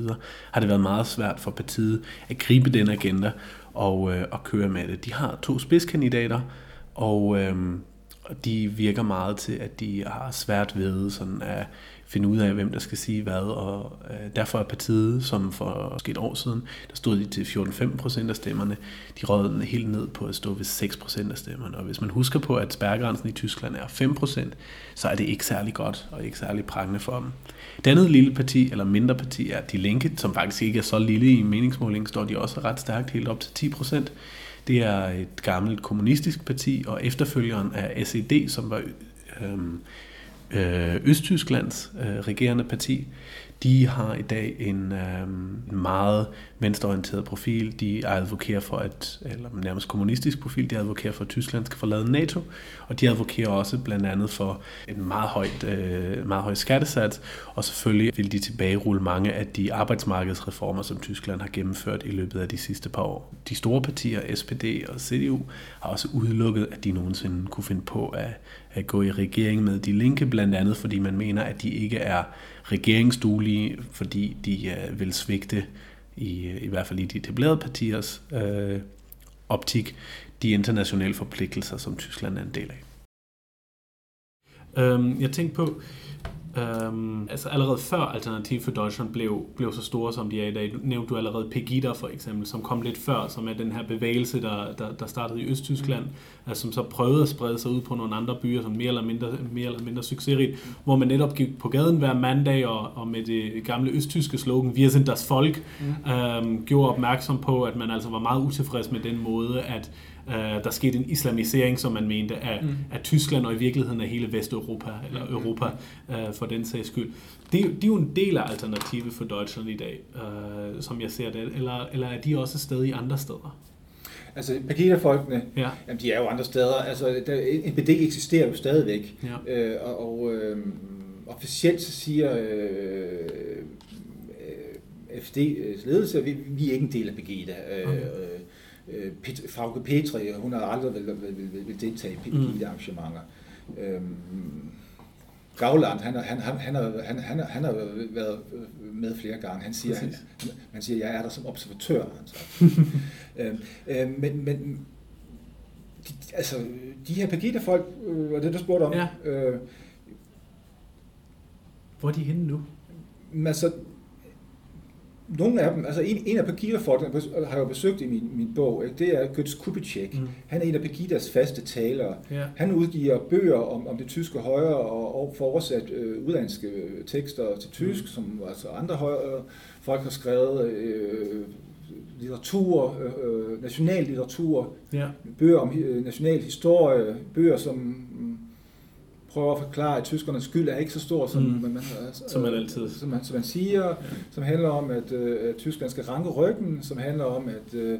har det været meget svært for partiet at gribe den agenda og, øh, og køre med det. De har to spidskandidater, og øh, de virker meget til, at de har svært ved sådan at finde ud af, hvem der skal sige hvad, og øh, derfor er partiet, som for måske et år siden, der stod de til 14-15 procent af stemmerne, de rådede helt ned på at stå ved 6 procent af stemmerne. Og hvis man husker på, at spærregrænsen i Tyskland er 5 procent, så er det ikke særlig godt og ikke særlig prangende for dem. Det andet lille parti, eller mindre parti, er De Linke, som faktisk ikke er så lille i meningsmåling, står de også ret stærkt helt op til 10 procent. Det er et gammelt kommunistisk parti, og efterfølgeren af SED, som var øhm, øh, Østtysklands øh, regerende parti, de har i dag en, øh, meget venstreorienteret profil. De advokerer for et, eller nærmest kommunistisk profil, de advokerer for, at Tyskland skal forlade NATO, og de advokerer også blandt andet for en meget, højt, øh, meget høj skattesats, og selvfølgelig vil de tilbagerulle mange af de arbejdsmarkedsreformer, som Tyskland har gennemført i løbet af de sidste par år. De store partier, SPD og CDU, har også udelukket, at de nogensinde kunne finde på at, at gå i regering med de linke, blandt andet fordi man mener, at de ikke er regeringsduelige, fordi de øh, vil svigte, i, øh, i hvert fald i de etablerede partiers øh, optik, de internationale forpligtelser, som Tyskland er en del af. Øhm, jeg tænkte på, Øhm, altså allerede før Alternativ for Deutschland blev, blev så store, som de er i dag, nævnte du allerede Pegida for eksempel, som kom lidt før, som er den her bevægelse, der, der, der startede i Østtyskland, mm. altså, som så prøvede at sprede sig ud på nogle andre byer, som mere eller mindre, mere eller mindre succesrigt, mm. hvor man netop gik på gaden hver mandag, og, og med det gamle østtyske slogan, Wir sind das Volk, mm. øhm, gjorde opmærksom på, at man altså var meget utilfreds med den måde, at Uh, der skete en islamisering, som man mente, af, mm. af Tyskland og i virkeligheden af hele Vesteuropa, eller mm. Europa uh, for den sags skyld. Det, det er jo en del af alternativet for Deutschland i dag, uh, som jeg ser det. Eller, eller er de også stadig andre steder? Altså, Pegida-folkene, ja. jamen, de er jo andre steder. Altså, der, NPD eksisterer jo stadigvæk. Ja. Uh, og og øh, officielt så siger øh, FD's ledelse, at vi, vi er ikke en del af Pegida. Okay. Øh, Frauke Petri, hun har aldrig vil, vil, vil, vil deltage i mm. arrangementer. Øhm, Gauland, han, han, han, han, har, han, han, han har været med flere gange. Han siger, han, man siger, jeg er der som observatør. [laughs] øhm, øhm, men, men de, altså, de her Pegida-folk, øh, var det, du spurgte om. Ja. Øh, Hvor er de henne nu? Altså, nogle af dem, altså en, en af Pegida-folkene har jeg jo besøgt i min, min bog, ikke? det er Götz Kubitschek. Mm. Han er en af Pegidas faste talere. Yeah. Han udgiver bøger om, om det tyske højre og, og får oversat øh, udlandske tekster til tysk, mm. som altså andre højre folk har skrevet. Øh, litteratur, øh, øh nationallitteratur, yeah. bøger om øh, national historie, bøger som prøver at forklare, at tyskernes skyld er ikke så stor, som, mm. man, man, som man altid som man, som man siger, ja. som handler om, at, øh, Tyskland skal ranke ryggen, som handler om, at øh, øh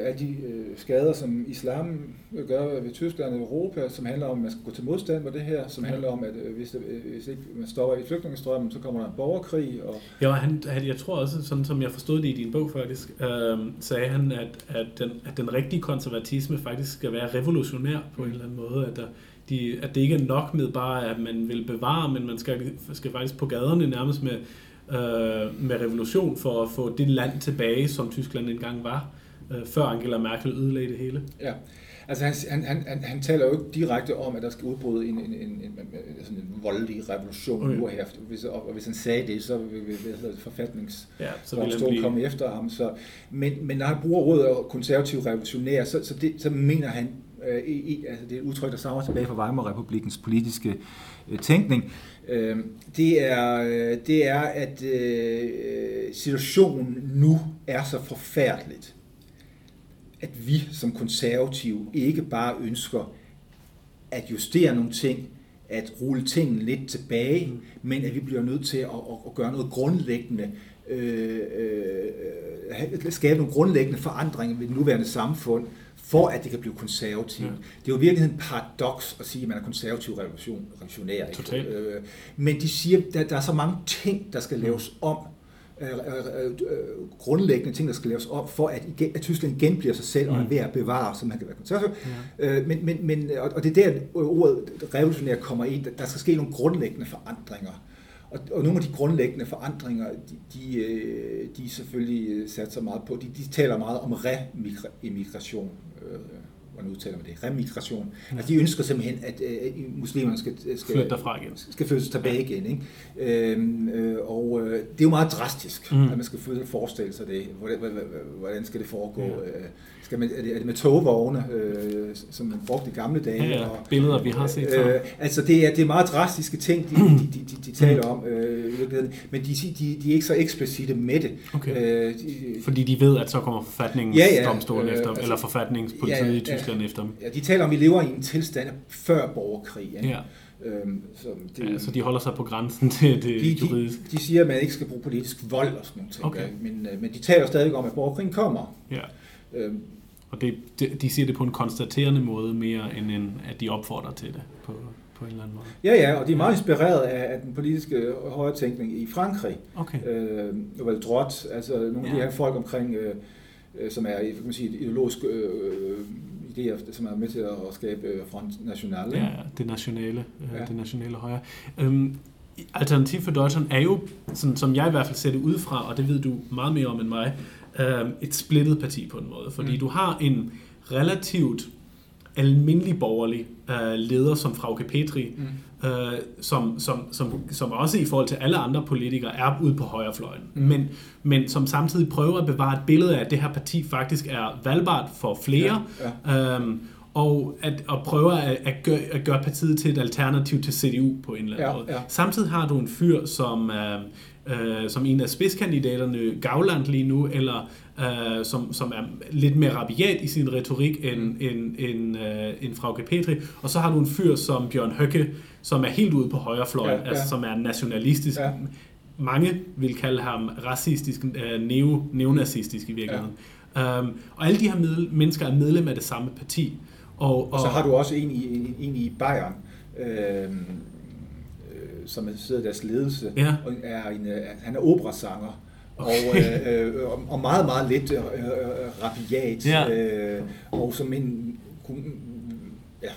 at de øh, skader, som islam gør ved Tyskland og Europa, som handler om, at man skal gå til modstand med det her, som handler om, at øh, hvis, det, øh, hvis ikke man stopper i flygtningestrømmen, så kommer der en borgerkrig. Og... Ja, han, han, jeg tror også, sådan som jeg forstod det i din bog faktisk, øh, sagde han, at, at, den, at den rigtige konservatisme faktisk skal være revolutionær på en eller anden måde, at der, de, at det ikke er nok med bare, at man vil bevare, men man skal, skal faktisk på gaderne nærmest med, øh, med revolution for at få det land tilbage, som Tyskland engang var, øh, før Angela Merkel ødelagde det hele. Ja, altså han, han, han, han taler jo ikke direkte om, at der skal udbryde en, en, en, en, sådan en voldelig revolution okay. nu her. Hvis, og, og hvis han sagde det, så vil, vil, vil forfatnings ja, blive... komme efter ham. Så, men, men når han bruger ordet konservativ revolutionær, så, så, det, så mener han øh, i, altså det er et udtryk, der stammer tilbage fra Weimar-republikens politiske øh, tænkning, øh, det, er, øh, det er, at øh, situationen nu er så forfærdeligt, at vi som konservative ikke bare ønsker at justere nogle ting, at rulle tingene lidt tilbage, mm. men at vi bliver nødt til at, at, at gøre noget grundlæggende, øh, øh, øh skabe nogle grundlæggende forandringer ved det nuværende samfund, for at det kan blive konservativt. Ja. Det er jo virkelig en paradoks at sige, at man er konservativ revolution, revolutionær. Ikke? Øh, men de siger, at der, der er så mange ting, der skal laves om, øh, øh, øh, grundlæggende ting, der skal laves om, for at, igen, at Tyskland igen bliver sig selv og er ved at bevare, så man kan være konservativ. Ja. Øh, men, men, men, og det er der, ordet revolutionær kommer ind. Der skal ske nogle grundlæggende forandringer. Og, og nogle af de grundlæggende forandringer, de, de, de selvfølgelig sat sig meget på, de, de taler meget om remigration øh, hvordan udtaler man det, remigration. Ja. Altså de ønsker simpelthen, at øh, muslimerne skal, skal, flytte derfra igen. skal flyttes tilbage igen. Ikke? Øhm, øh, og øh, det er jo meget drastisk, mm. at man skal forestille sig det. Hvordan, hvordan skal det foregå? Ja. Øh, skal man, er, det, er det med togvogne, øh, som man brugte i gamle dage? Ja, ja. Og, billeder, vi har set øh, Altså det er, det er meget drastiske ting, de, de, de, de, de taler om. Øh, men de, de, de er ikke så eksplicite med det. Okay. Øh, de, Fordi de ved, at så kommer forfatningsdomstolen ja, ja, efter, øh, eller forfatningspolitiet ja, ja, i Tyskland ja, efter dem. Ja, de taler om, at vi lever i en tilstand før borgerkrig. Ikke? Ja. Øhm, så, det, ja, så de holder sig på grænsen [laughs] til det de, juridiske. De, de siger, at man ikke skal bruge politisk vold og sådan noget. Okay. Men, øh, men de taler stadig om, at borgerkrigen kommer. Ja. Øhm, og det, de, de siger det på en konstaterende måde mere, end en, at de opfordrer til det på, på en eller anden måde. Ja, ja, og de er meget inspireret af, af den politiske højre tænkning i Frankrig. Okay. Øh, Vel Drott, altså nogle ja. af de her folk omkring, øh, øh som er kan man sige, ideologisk øh, idéer, som er med til at skabe øh, Front National. Ja, det nationale, øh, ja. det nationale højre. Øhm, Alternativ for Deutschland er jo, sådan, som jeg i hvert fald ser det ud fra, og det ved du meget mere om end mig, øh, et splittet parti på en måde. Fordi mm. du har en relativt almindelig borgerlig øh, leder som Frauke Petri, mm. øh, som, som, som, som også i forhold til alle andre politikere er ude på højrefløjen, mm. men, men som samtidig prøver at bevare et billede af, at det her parti faktisk er valgbart for flere, ja, ja. Øhm, og at, at prøve at, at, gøre, at gøre partiet til et alternativ til CDU på en eller anden ja, måde. Ja. Samtidig har du en fyr, som, øh, øh, som en af spidskandidaterne, Gauland lige nu, eller øh, som, som er lidt mere rabiat i sin retorik end, mm. end, end, øh, end Frauke Petri. Og så har du en fyr som Bjørn Høkke, som er helt ude på højrefløjen, ja, ja. altså som er nationalistisk. Ja. Mange vil kalde ham racistisk, øh, neo, neonazistisk i virkeligheden. Ja. Um, og alle de her med, mennesker er medlem af det samme parti. Og, og, og så har du også en i, en i Bayern, øh, som sidder deres ledelse, ja. og er en, øh, han er operasanger, okay. og, øh, øh, og meget, meget lidt øh, øh, rabiat, ja. øh, og som en, ja,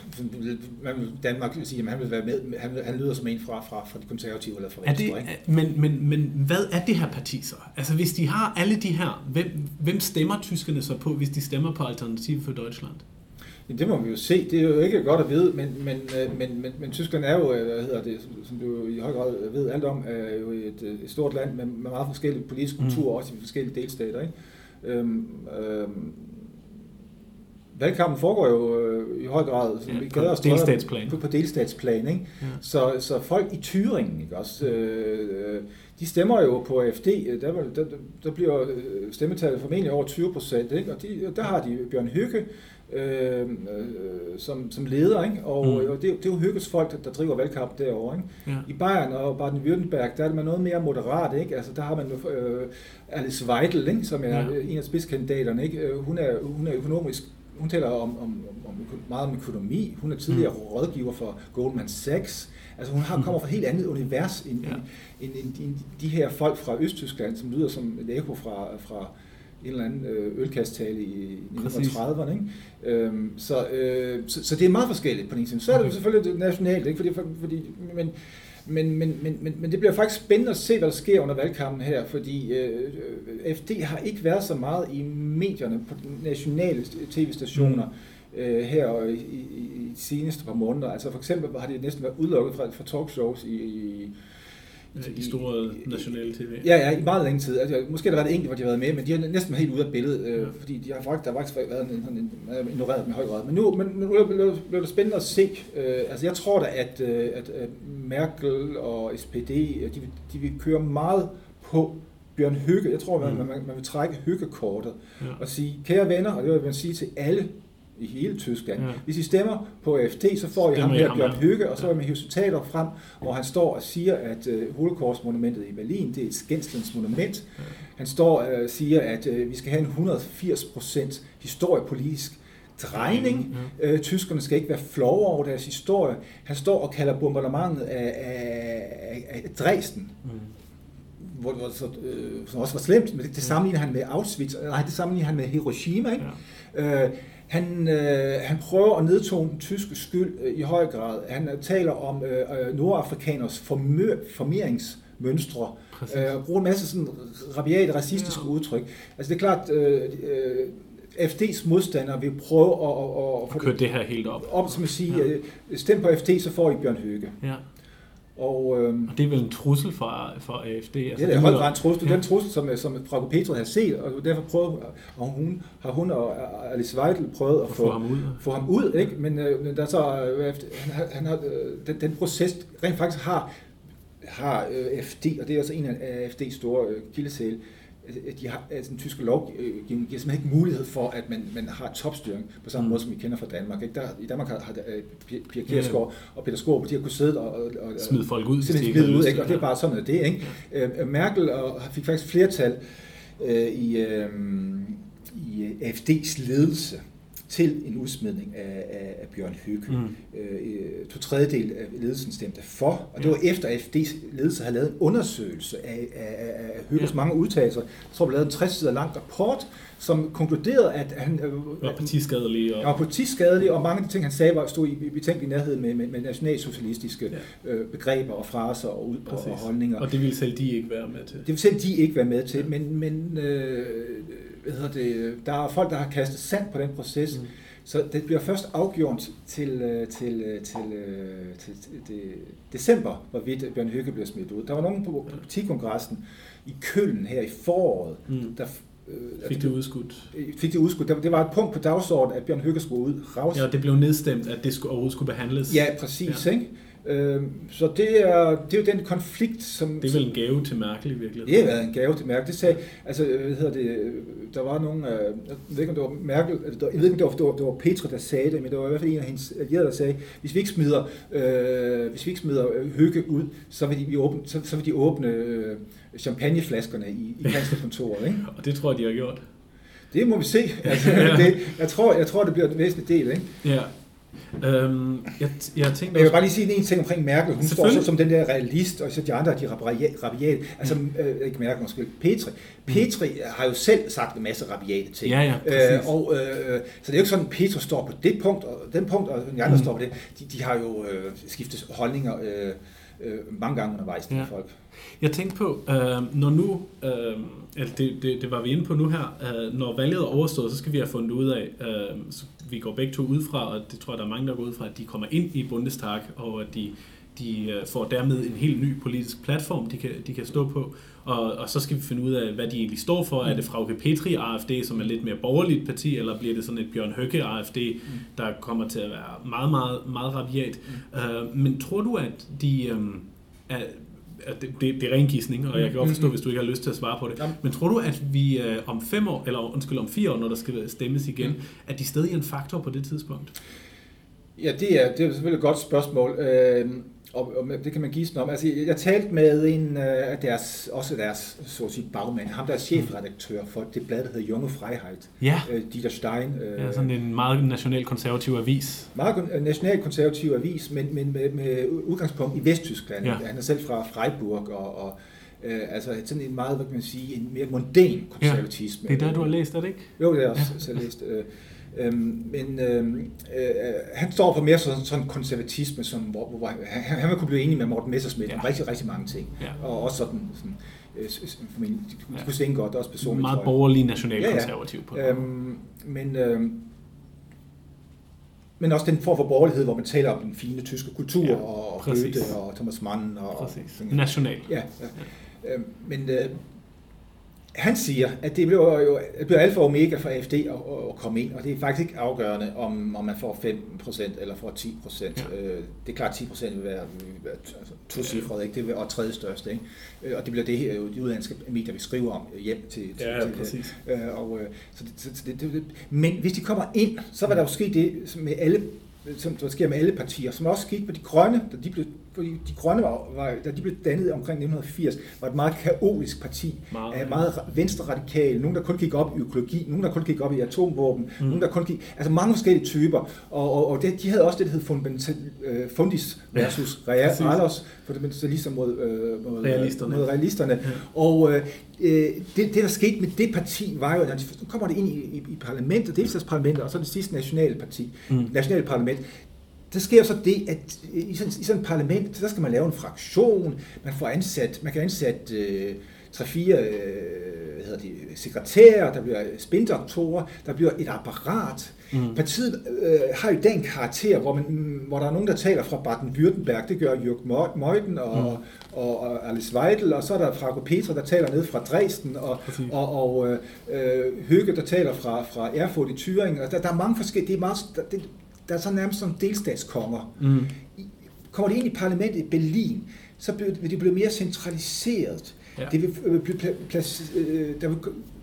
man vil Danmark sige, at han vil være med, han, han lyder som en fra, fra, fra de konservative eller fra Venstre. Er det, ikke? Men, men, men hvad er det her parti så? Altså hvis de har alle de her, hvem, hvem stemmer tyskerne så på, hvis de stemmer på Alternativ for Deutschland? Det må vi jo se. Det er jo ikke godt at vide, men, men, øh, men, men, men Tyskland er jo, øh, hvad hedder det, som du i høj grad ved alt om, er jo et, et stort land med, med meget forskellige politiske mm. kulturer, mm. også i forskellige delstater. Ikke? Øhm, øhm, valgkampen foregår jo øh, i høj grad ja, på, på delstatsplan. På, på delstatsplan, ikke? Ja. Så, så folk i Thüringen, ikke også, øh, de stemmer jo på AFD, der, der, der bliver stemmetallet formentlig over 20 procent, og de, der har de Bjørn Hykke, øh, øh, som, som leder, ikke? Og, mm. og det, det er jo Hygges folk, der, der driver valgkamp derovre. Ikke? Ja. I Bayern og Baden-Württemberg, der er man noget mere moderat, ikke? Altså, der har man øh, Alice Weidel, ikke? som er ja. en af spidskandidaterne. Ikke? Øh, hun, er, hun er økonomisk hun taler om, om, om, meget om økonomi. Hun er tidligere mm. rådgiver for Goldman Sachs. Altså hun har, kommer fra et helt andet univers end, ja. end, end, end de her folk fra Østtyskland, som lyder som et ekko fra, fra en eller anden øh, ølkasttale i 1930'erne. Ikke? Øhm, så, øh, så, så det er meget forskelligt på den ene side. Så er det jo selvfølgelig nationalt, ikke? Fordi, fordi, men, men, men, men, men, men det bliver faktisk spændende at se, hvad der sker under valgkampen her, fordi øh, FD har ikke været så meget i medierne på nationale tv-stationer mm. øh, her i, i, i de seneste par måneder. Altså for eksempel har de næsten været udelukket fra, fra talkshows i, i de store nationale tv. Ja, ja, i meget lang tid. Altså, måske har der været enkelt, hvor de har været med, men de har næsten været helt ude af billedet, øh, ja. fordi de har faktisk, der har faktisk været en, en, en, ignoreret med høj grad. Men nu, men, nu bliver det, det spændende at se. Øh, altså, jeg tror da, at, øh, at, at Merkel og SPD, de, de vil køre meget på Bjørn Hygge. Jeg tror, man, mm. man, man vil trække hyggekortet ja. og sige, kære venner, og det vil man sige til alle i hele Tyskland. Ja. Hvis I stemmer på AFD, så får I ham her, Bjørn Høgge, og så vil man hive citater frem, hvor han står og siger, at uh, Holocaust-monumentet i Berlin, det er et skændstlens monument. Ja. Han står og uh, siger, at uh, vi skal have en 180% historiepolitisk drejning. Ja. Uh, tyskerne skal ikke være flove over deres historie. Han står og kalder bombardementet af, af, af Dresden. Mm hvor, hvor, så, øh, som også var slemt, men det, det sammenligner han med Auschwitz, nej, det sammenligner han med Hiroshima, ikke? Ja. Øh, han, øh, han prøver at nedtone den tyske skyld øh, i høj grad. Han øh, taler om øh, øh nordafrikaners formør, formeringsmønstre, øh, bruger en masse sådan rabiate, racistiske ja. udtryk. Altså det er klart, øh, øh, FD's modstandere vil prøve at, at, at, at køre det her helt op. Op, som at sige, ja. Øh, stem på FD, så får I Bjørn Høge. Ja. Og, øhm, og det er vel en trussel for, for AFD? Altså, ja, det er højt en trussel. Ja. Den trussel, som, som Frau Petro har set, og derfor prøvet, og hun, har hun og Alice Weidel prøvet at, at få, få, ham ud. Få ham ud ikke? Men, øh, men der så, øh, han, han har, øh, den, den proces rent faktisk har har øh, FD, og det er også en af FD's store øh, kildesæle, de har, altså den tyske lovgivning giver simpelthen ikke mulighed for, at man, man har topstyring på samme mm. måde, som vi kender fra Danmark. Ikke? Der, I Danmark har, har uh, Pia Kjærsgaard og Peter Skåb, de har kunnet sidde og, og, og smide folk ud, smide ud, ikke? og det er bare sådan, at det ikke. Uh, Merkel og, fik faktisk flertal uh, i, uh, i AFD's ledelse til en udsmidning af, af, af Bjørn Høgh. Mm. Øh, to tredjedel af ledelsen stemte for, og det var efter at FD's ledelse havde lavet en undersøgelse af, af, af Høghs ja. mange udtalelser. Jeg tror, vi lavede en 60 sider lang rapport, som konkluderede, at han øh, var partiskadelig. Og... var partiskadelig, og mange af de ting, han sagde, var stod i betænkelig nærhed med, med, med nationalsocialistiske ja. øh, begreber og fraser og, ud, og, og holdninger. Og det ville selv de ikke være med til. Det ville selv de ikke være med til, ja. men, men øh, hvad hedder det, der er folk, der har kastet sand på den proces. Mm. Så det bliver først afgjort til, øh, til, øh, til, øh, til, til, til december, hvorvidt Bjørn Høgge bliver smidt ud. Der var nogen på partikongressen i Køln her i foråret, mm. der Fik det udskudt? Fik det udskudt. Det var et punkt på dagsordenen, at Bjørn Høgge skulle ud. Raus. Ja, det blev nedstemt, at det skulle, overhovedet skulle behandles. Ja, præcis. Ja. Ikke? Øh, så det er, det er jo den konflikt, som... Det er vel en gave til Merkel i virkeligheden? Det har været en gave til Merkel. Det sagde, altså, hvad hedder det, der var nogle, jeg ved ikke om det var Merkel, jeg ved ikke om det var, det var, det var Petra, der sagde det, men det var i hvert fald en af hendes allierede, der sagde, hvis vi ikke smider, øh, hvis vi ikke smider Høgge ud, så vil de, vi åbne, så, så vil de åbne øh, champagneflaskerne i, i kanslerkontoret. Ikke? [laughs] Og det tror jeg, de har gjort. Det må vi se. Altså, ja. det, jeg, tror, jeg tror, det bliver den væsentlige del. Ikke? Ja. Øhm, jeg, jeg, tænkte jeg vil bare lige sige en ting omkring Merkel. Hun står så som den der realist, og så de andre, de rabiate. Altså, mm. øh, ikke Merkel, måske Petri. Mm. Petri har jo selv sagt en masse rabiate ting. Ja, ja, øh, og, øh, så det er jo ikke sådan, at Petri står på det punkt, og den punkt, og de andre mm. står på det. De, de har jo øh, skiftet holdninger øh, øh, mange gange undervejs, de ja. folk. Jeg tænkte på, øh, når nu, øh, altså det, det, det var vi inde på nu her, øh, når valget er overstået, så skal vi have fundet ud af, øh, så vi går begge to ud fra, og det tror jeg, der er mange, der går ud fra, at de kommer ind i Bundestag, og at de, de øh, får dermed en helt ny politisk platform, de kan, de kan stå på. Og, og så skal vi finde ud af, hvad de egentlig står for. Mm. Er det Frauke Petri AFD, som er lidt mere borgerligt parti, eller bliver det sådan et Bjørn Høgge AFD, mm. der kommer til at være meget, meget, meget rabiat? Mm. Uh, men tror du, at de... Um, er, det, det, det er ren gidsning, og jeg kan godt forstå, hvis du ikke har lyst til at svare på det. Men tror du, at vi øh, om fem år, eller undskyld, om fire år, når der skal stemmes igen, mm. at de stadig er en faktor på det tidspunkt? Ja, det er, det er selvfølgelig et godt spørgsmål. Øh, og, og det kan man sådan om. Altså, jeg, jeg talte med en øh, af deres, også deres, så at sige, bagmand, ham der er chefredaktør for det blad, der hedder Junge Freiheit, ja. øh, Dieter Stein. Øh, ja, sådan en meget nationalkonservativ avis. Meget nationalkonservativ avis, men, men med, med udgangspunkt i Vesttyskland. Ja. Han er selv fra Freiburg, og, og øh, altså sådan en meget, hvad kan man sige, en mere mondæn konservatisme. Ja, det er der, du har læst, er det ikke? Jo, det er også, ja. så læst. Øh, Øhm, men øhm, øh, han står for mere sådan, sådan konservatisme, som, hvor, hvor han, han vil kunne blive enig med Morten Messersmith ja. om rigtig, rigtig mange ting. Ja. Og også sådan, sådan øh, de, de ja. kunne svinge godt, også personligt. Meget borgerlig nationalkonservativ ja, ja. på øhm, Men øhm, men også den form for borgerlighed, hvor man taler om den fine tyske kultur, ja, og Goethe og Thomas Mann. Og, præcis. National. Ja, ja. ja. Øhm, men øh, han siger, at det bliver jo det bliver alfa og omega for AFD at, at komme ind, og det er faktisk ikke afgørende, om, om man får 5% eller får 10%. Ja. Øh, det er klart, at 10% vil være, vil være altså, to cifre, ikke? det vil være tredje største. Ikke? Øh, og det bliver det her, de udlandske medier, vi skriver om hjem til. til ja, præcis. Øh, og, så det, så det, det, det, men hvis de kommer ind, så vil der jo ske det med alle som der sker med alle partier, som også skete på de grønne, da de blev, fordi de grønne var, var, da de blev dannet omkring 1980, var et meget kaotisk parti, meget, meget venstre radikal, nogen der kun gik op i økologi, nogen der kun gik op i atomvåben, mm. nogen der kun gik, altså mange forskellige typer, og, og, og det, de havde også det, der hed fundamental, uh, fundis versus ja, realos, fundamentalister mod, uh, mod, realisterne. mod realisterne, ja. og uh, det, det, der skete med det parti, var jo, at de kommer det ind i, i, i parlamentet, delstatsparlamentet, og så det sidste nationale parti, mm. nationale parlament, der sker så det, at i sådan, i sådan et parlament, der skal man lave en fraktion, man får ansat, man kan ansætte øh, tre-fire øh, hvad hedder de, sekretærer, der bliver spindoktorer, der bliver et apparat. Mm. Partiet øh, har jo den karakter, hvor, man, hvor der er nogen, der taler fra Baden-Württemberg, det gør Jörg Meuthen og, mm. og, og, og Alice Weidel, og så er der Frago Petra, der taler ned fra Dresden, og, og, og øh, Høge, der taler fra, fra Erfurt i Thüringen, og der, der er mange forskellige, det er meget, det, der er så nærmest som delstatskonger. Mm. kommer de ind i parlamentet i Berlin, så vil det blive mere centraliseret. Ja. Det vil øh, blive plads, øh, der, vil,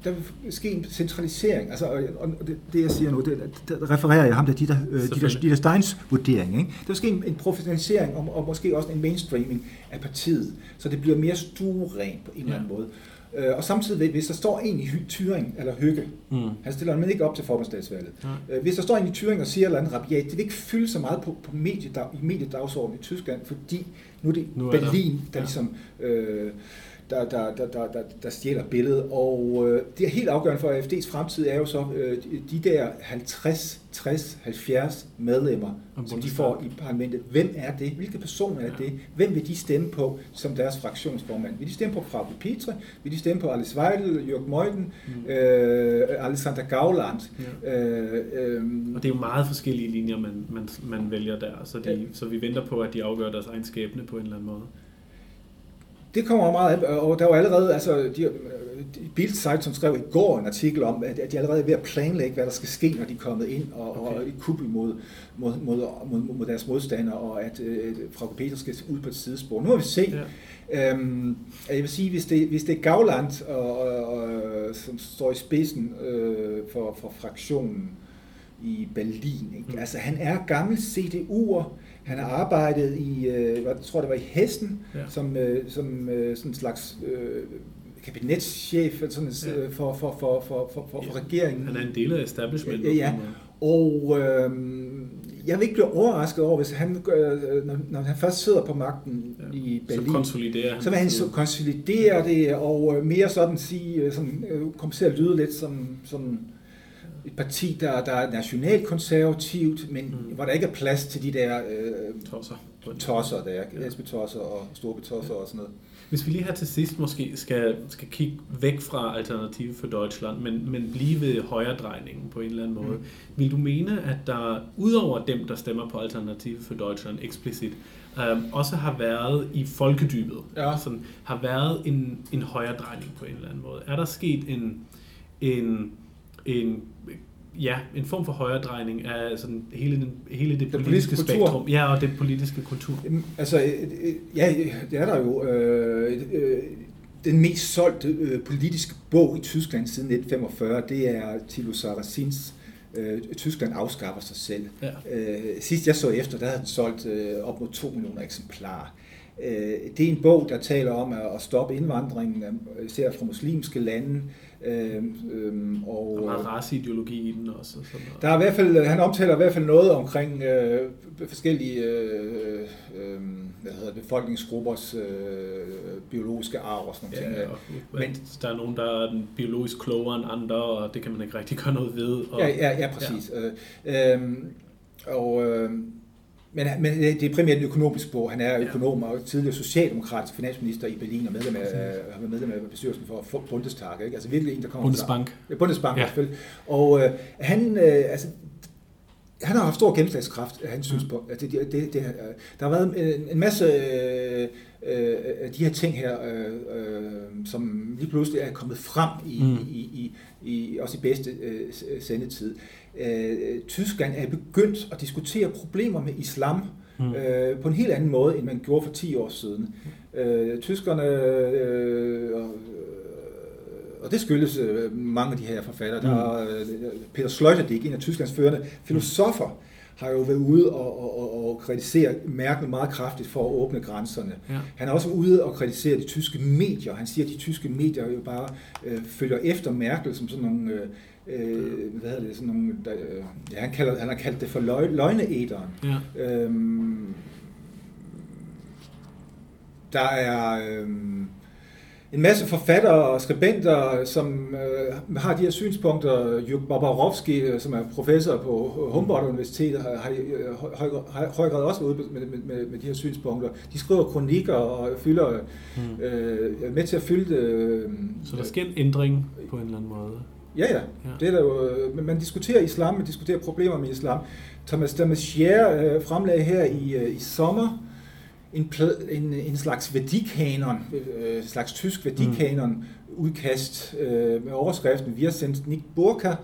der vil ske en centralisering. Altså, og det, det jeg siger nu, det, det refererer jeg ham til Dieter, øh, Dieter, Dieter Steins vurdering. Ikke? Der vil ske en, en professionalisering og, og måske også en mainstreaming af partiet, så det bliver mere stuerent på en ja. eller anden måde. Øh, og samtidig, hvis der står en i Tyring, eller Hygge, mm. han stiller men ikke op til forbundsdagsvalget. Ja. Øh, hvis der står en i Tyring og siger eller andet rabiat, det vil ikke fylde så meget på, på mediedag, i mediedagsordenen i Tyskland, fordi nu er det nu er Berlin, der, der ja. ligesom... Øh, der, der, der, der, der, der stjæler billedet. Og øh, det er helt afgørende for AFD's fremtid er jo så øh, de der 50, 60, 70 medlemmer, som de får i parlamentet. Hvem er det? Hvilke personer er det? Hvem vil de stemme på som deres fraktionsformand? Vil de stemme på Frau Petre? Vil de stemme på Alice Weidel, Jörg Meuthen, mm. øh, Alexander Gauland? Ja. Øh, øh, og det er jo meget forskellige linjer, man, man, man vælger der, så, de, ja. så vi venter på, at de afgør deres egen skæbne på en eller anden måde. Det kommer meget af, og der var allerede, altså, de, Bild som skrev i går en artikel om, at de allerede er ved at planlægge, hvad der skal ske, når de er kommet ind og, okay. og i kuppel mod, mod, mod, mod, mod deres modstandere, og at øh, Frau Peter skal ud på et sidespor. Nu må vi se. Ja. Øhm, jeg vil sige, hvis det, hvis det er Gauland, og, og, og, som står i spidsen øh, for, for fraktionen i Berlin, ikke? Mm. altså han er gammel CDU'er, han har arbejdet i, øh, jeg tror det var i Hessen, ja. som, øh, som øh, sådan en slags øh, kabinetschef sådan, ja. Øh, for, for, for, for, for, for, for regeringen. Han er en del af establishmentet. Ja, ja. og øh, jeg vil ikke blive overrasket over, hvis han, øh, når, når han først sidder på magten ja. i Berlin, så konsoliderer han. Så vil han så konsolidere det, og øh, mere sådan sige, sådan, komme til at lyde lidt som, som et parti, der, der er nationalkonservativt, men mm. hvor der ikke er plads til de der øh, tosser, tosser der, ja. tosser og store tosser og sådan noget. Hvis vi lige her til sidst måske skal, skal kigge væk fra Alternative for Deutschland, men, men blive ved højredrejningen på en eller anden måde, mm. vil du mene, at der udover dem, der stemmer på Alternative for Deutschland eksplicit, øh, også har været i folkedybet, ja. sådan, har været en, en højredrejning på en eller anden måde? Er der sket en, en en ja, en form for højredrejning af sådan hele, den, hele det, politiske, politiske spektrum. Ja, og den politiske kultur. Altså, øh, øh, ja, det er der jo. Øh, øh, den mest solgte øh, politiske bog i Tyskland siden 1945, det er Thilo Sarrazins øh, Tyskland afskaffer sig selv. Ja. Øh, sidst jeg så efter, der havde den solgt øh, op mod 2 millioner eksemplarer. Øh, det er en bog, der taler om at stoppe indvandringen, især fra muslimske lande, Øhm, øhm, og, der er raceideologi i den også. Sådan Der er i hvert fald, han omtaler i hvert fald noget omkring øh, forskellige øh, øh, hvad hedder det, befolkningsgruppers øh, biologiske arv og sådan noget. Ja, ting. Men, der er nogen, der er biologisk klogere end andre, og det kan man ikke rigtig gøre noget ved. Og, ja, ja, ja, præcis. Ja. Øh, øh, og øh, men, men det er primært en økonomisk bog. Han er økonom og tidligere socialdemokratisk finansminister i Berlin og medlem af, været medlem af bestyrelsen for Bundestag. Ikke? Altså virkelig en, der kommer Bundesbank. Fra, Bundesbank, ja. selvfølgelig. Og øh, han, øh, altså, han har haft stor gennemslagskraft, han synes på. Altså, det, det, det, der har været en, en masse øh, øh, af de her ting her, øh, øh, som lige pludselig er kommet frem i, mm. i, i, i også i bedste øh, sendetid. Øh, Tyskland er begyndt at diskutere problemer med islam mm. øh, på en helt anden måde, end man gjorde for 10 år siden. Øh, tyskerne, øh, og det skyldes øh, mange af de her forfattere, der mm. øh, Peter Sloterdijk, en af Tysklands førende filosofer, har jo været ude og, og, og, og kritisere Merkel meget kraftigt for at åbne grænserne. Ja. Han er også ude og kritisere de tyske medier. Han siger, at de tyske medier jo bare øh, følger efter Merkel som sådan nogle... Øh, øh, hvad hedder det, sådan nogle, der, øh, ja, han, kalder, han har kaldt det for løg, løgneæderen. Ja. Øhm, der er øhm, en masse forfattere og skribenter, som øh, har de her synspunkter. Juk Babarovski, øh, som er professor på Humboldt Universitet, har, har, har, høj grad også været ude med, med, med, med de her synspunkter. De skriver kronikker og fylder, mm. øh, med til at fylde. Øh, Så der sker en ændring på en eller anden måde? Ja, ja. ja. Det er der jo, øh, man diskuterer islam, man diskuterer problemer med islam. Thomas Damashier øh, fremlagde her i, øh, i sommer en, en, en slags værdikanon, øh, slags tysk værdikanon mm. udkast øh, med overskriften Wir sind nicht Burka,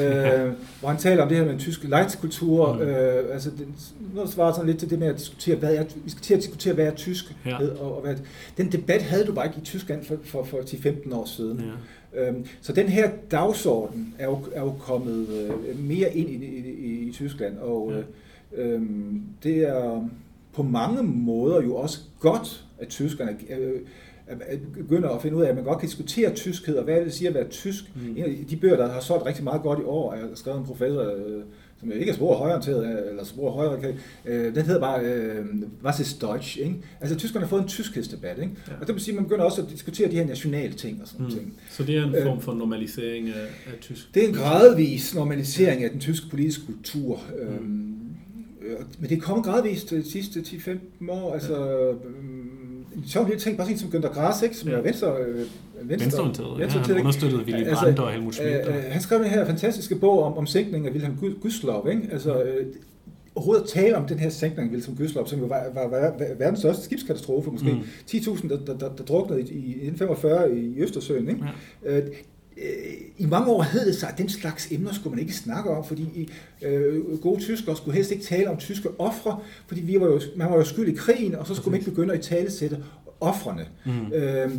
øh, hvor han taler om det her med en tysk lejtskultur. Mm. Øh, altså, det, noget svarer sådan lidt til det med at diskutere, hvad er, vi skal til at diskutere, hvad er tysk. Ja. Og, og hvad, den debat havde du bare ikke i Tyskland for, for, for 10-15 år siden. Ja. Øhm, så den her dagsorden er jo, er jo kommet øh, mere ind i, i, i, i Tyskland, og ja. øh, øh, det er på mange måder jo også godt, at tyskerne øh, begynder at finde ud af, at man godt kan diskutere tyskhed, og hvad det siger at være tysk. Mm. En af de bøger, der har solgt rigtig meget godt i år, er skrevet en professor, øh, som ikke er spor højorienteret, eller spor højere, øh, den hedder bare, øh, was ist Deutsch? Ikke? Altså, tyskerne har fået en tyskhedsdebat, ikke? Ja. og det vil sige, at man begynder også at diskutere de her nationale ting og sådan mm. ting. Så det er en form for normalisering af, af tysk? Det er en gradvis normalisering af den tyske politiske kultur. Mm. Øhm, men det er kommet gradvist de sidste 10-15 år, altså... Ja en sjov lille ting, bare sådan som Günther Grass, ikke, som ja. er venstre, øh, venstre, venstreorienteret. Ja, han understøttede Willy altså, Brandt og Helmut Schmidt. Øh, han skrev den her fantastiske bog om, om sænkningen af Wilhelm Gustloff, ikke? Altså, øh, overhovedet tale om den her sænkning af Wilhelm Gustloff, som jo var, var, var verdens største skibskatastrofe, måske. Mm. 10.000, der, der, der, der druknede i, i 1945 i Østersøen. Ikke? Ja. Øh, i mange år hed det sig, at den slags emner skulle man ikke snakke om, fordi øh, gode tyskere skulle helst ikke tale om tyske ofre, fordi vi var jo, man var jo skyld i krigen, og så skulle man ikke begynde at i tale sætte offrene. Mm. Øhm, øh,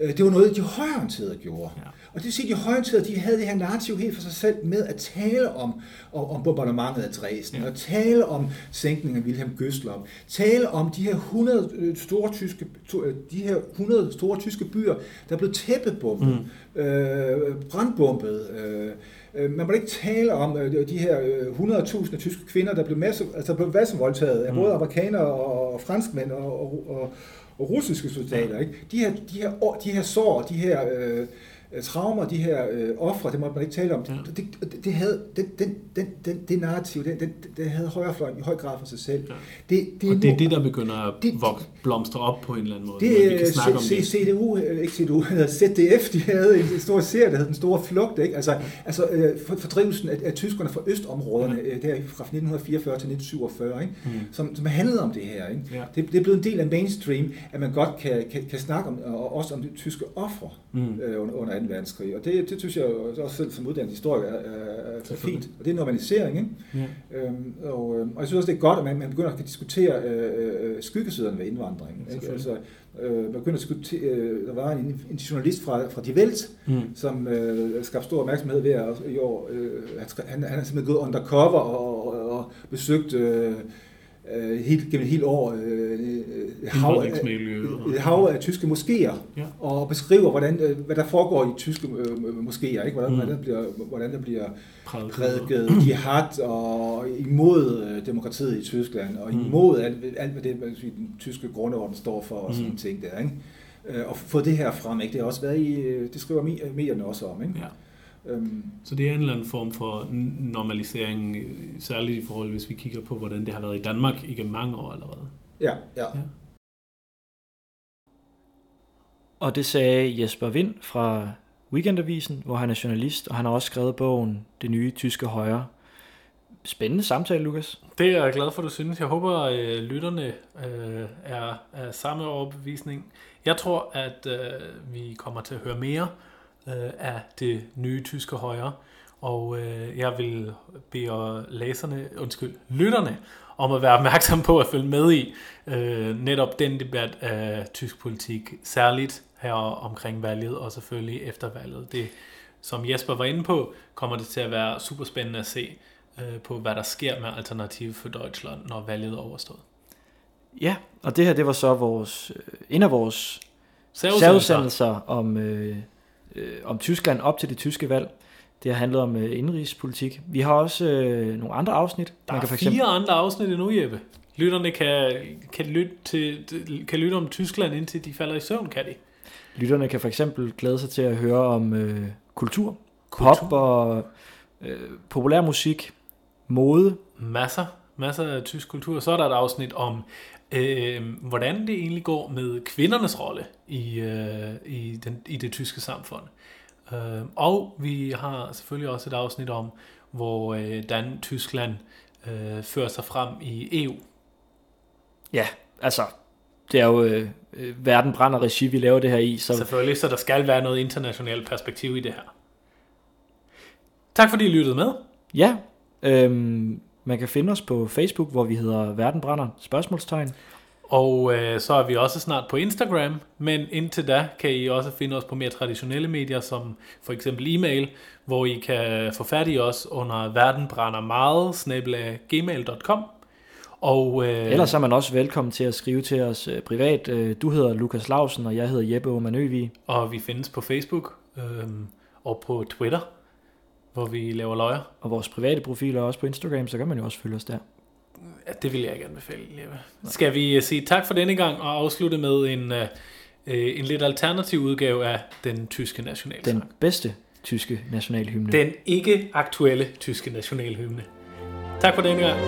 det var noget, de højorienterede gjorde. Ja. Og det vil sige, at de højorienterede, de havde det her narrativ helt for sig selv med at tale om, om, om bombardementet af Dresden, ja. og tale om sænkningen af Wilhelm Gøstloff, tale om de her 100 øh, store tyske, øh, de her 100 store tyske byer, der blev tæppebumpet, mm. øh, brandbumpet, øh, man må ikke tale om de her 100.000 tyske kvinder, der blev, masse, altså blev massevoldtaget af mm. både amerikanere og franskmænd og, og, og, og russiske soldater. Ikke? De, her, de, her, de her sår, de her Øh, traumer, de her øh, ofre, det måtte man ikke tale om. Ja. Det, det, det, havde, den, den, den, den, det narrativ, det, det, det havde højrefløjen i høj grad for sig selv. Ja. Det, det, og det er det, der begynder at det, blomstre op på en eller anden måde. Det, vi kan snakke om det. CDU, øh, ikke CDU, ZDF, [laughs] de havde en stor serie, der hed Den Store Flugt. Ikke? Altså, altså øh, fordrivelsen af, af tyskerne fra østområderne, ja. der fra 1944 til 1947, ikke? Mm. Som, som handlede om det her. Ikke? Ja. Det, det er blevet en del af mainstream, at man godt kan, kan, kan snakke om, og også om de tyske ofre mm. øh, under, under 2. verdenskrig. Og det, det synes jeg også selv som uddannet historiker er, er, er fint. Og det er normalisering. Ikke? Ja. Øhm, og, øhm, og jeg synes også, det er godt, at man, man begynder at diskutere øh, øh, skyggesiderne ved indvandringen. Ikke? Altså, øh, man begynder at diskutere, øh, der var en, en journalist fra, fra Die Welt, mm. som øh, skabte stor opmærksomhed ved at i år, øh, han, han er simpelthen gået undercover og, og, og besøgt øh, øh, helt, gennem et helt år øh, øh hav, af, hav af tyske moskéer, ja. og beskriver, hvordan, øh, hvad der foregår i tyske øh, moskéer, ikke? Hvordan, mm. hvordan, der bliver, hvordan der bliver prædiket jihad og imod øh, demokratiet i Tyskland, og mm. imod alt, alt hvad det, hvad den tyske grundorden står for, og sådan mm. ting der. Ikke? Og få det her frem, ikke? det har også været i, det skriver medierne også om. Ikke? Ja. Øhm. Så det er en eller anden form for normalisering, særligt i forhold, hvis vi kigger på, hvordan det har været i Danmark igennem mange år allerede. Ja, ja. ja. Og det sagde Jesper Vind fra Weekendavisen, hvor han er journalist, og han har også skrevet bogen Det nye tyske højre. Spændende samtale, Lukas. Det er jeg glad for, du synes. Jeg håber, at øh, lytterne øh, er, er samme overbevisning. Jeg tror, at øh, vi kommer til at høre mere øh, af det nye tyske højre. Og øh, jeg vil bede læserne, undskyld, lytterne, om at være opmærksom på at følge med i øh, netop den debat af tysk politik, særligt her omkring valget og selvfølgelig efter valget. Det, som Jesper var inde på, kommer det til at være super spændende at se øh, på, hvad der sker med Alternativ for Deutschland, når valget er overstået. Ja, og det her, det var så vores, øh, en af vores særudsendelser om øh, øh, om Tyskland op til det tyske valg. Det har handlet om øh, indrigspolitik. Vi har også øh, nogle andre afsnit. Der Man kan er for eksempel... fire andre afsnit endnu, Jeppe. Lytterne kan, kan, lytte til, kan lytte om Tyskland, indtil de falder i søvn, kan de? Lytterne kan for eksempel glæde sig til at høre om øh, kultur, kultur, pop og øh, populær musik, mode. Masser, masser af tysk kultur. Så er der et afsnit om øh, hvordan det egentlig går med kvindernes rolle i, øh, i, den, i det tyske samfund. Øh, og vi har selvfølgelig også et afsnit om, hvor øh, Tyskland øh, fører sig frem i EU. Ja, altså det er jo øh, verden brænder regi, vi laver det her i. Så... Selvfølgelig, så der skal være noget internationalt perspektiv i det her. Tak fordi I lyttede med. Ja, øhm, man kan finde os på Facebook, hvor vi hedder Verden Brænder, spørgsmålstegn. Og øh, så er vi også snart på Instagram, men indtil da kan I også finde os på mere traditionelle medier, som for eksempel e-mail, hvor I kan få fat i os under verdenbrændermeget, og, øh, Ellers er man også velkommen til at skrive til os øh, privat. Øh, du hedder Lukas Lausen, og jeg hedder Jeppe Omanøvi. Og vi findes på Facebook øh, og på Twitter, hvor vi laver løjer. Og vores private profiler også på Instagram, så kan man jo også følge os der. Ja, det vil jeg ikke anbefale, Jeppe. Skal vi øh, sige tak for denne gang og afslutte med en, øh, øh, en lidt alternativ udgave af den tyske nationalsang? Den bedste tyske nationalhymne. Den ikke aktuelle tyske nationalhymne. Tak for denne gang.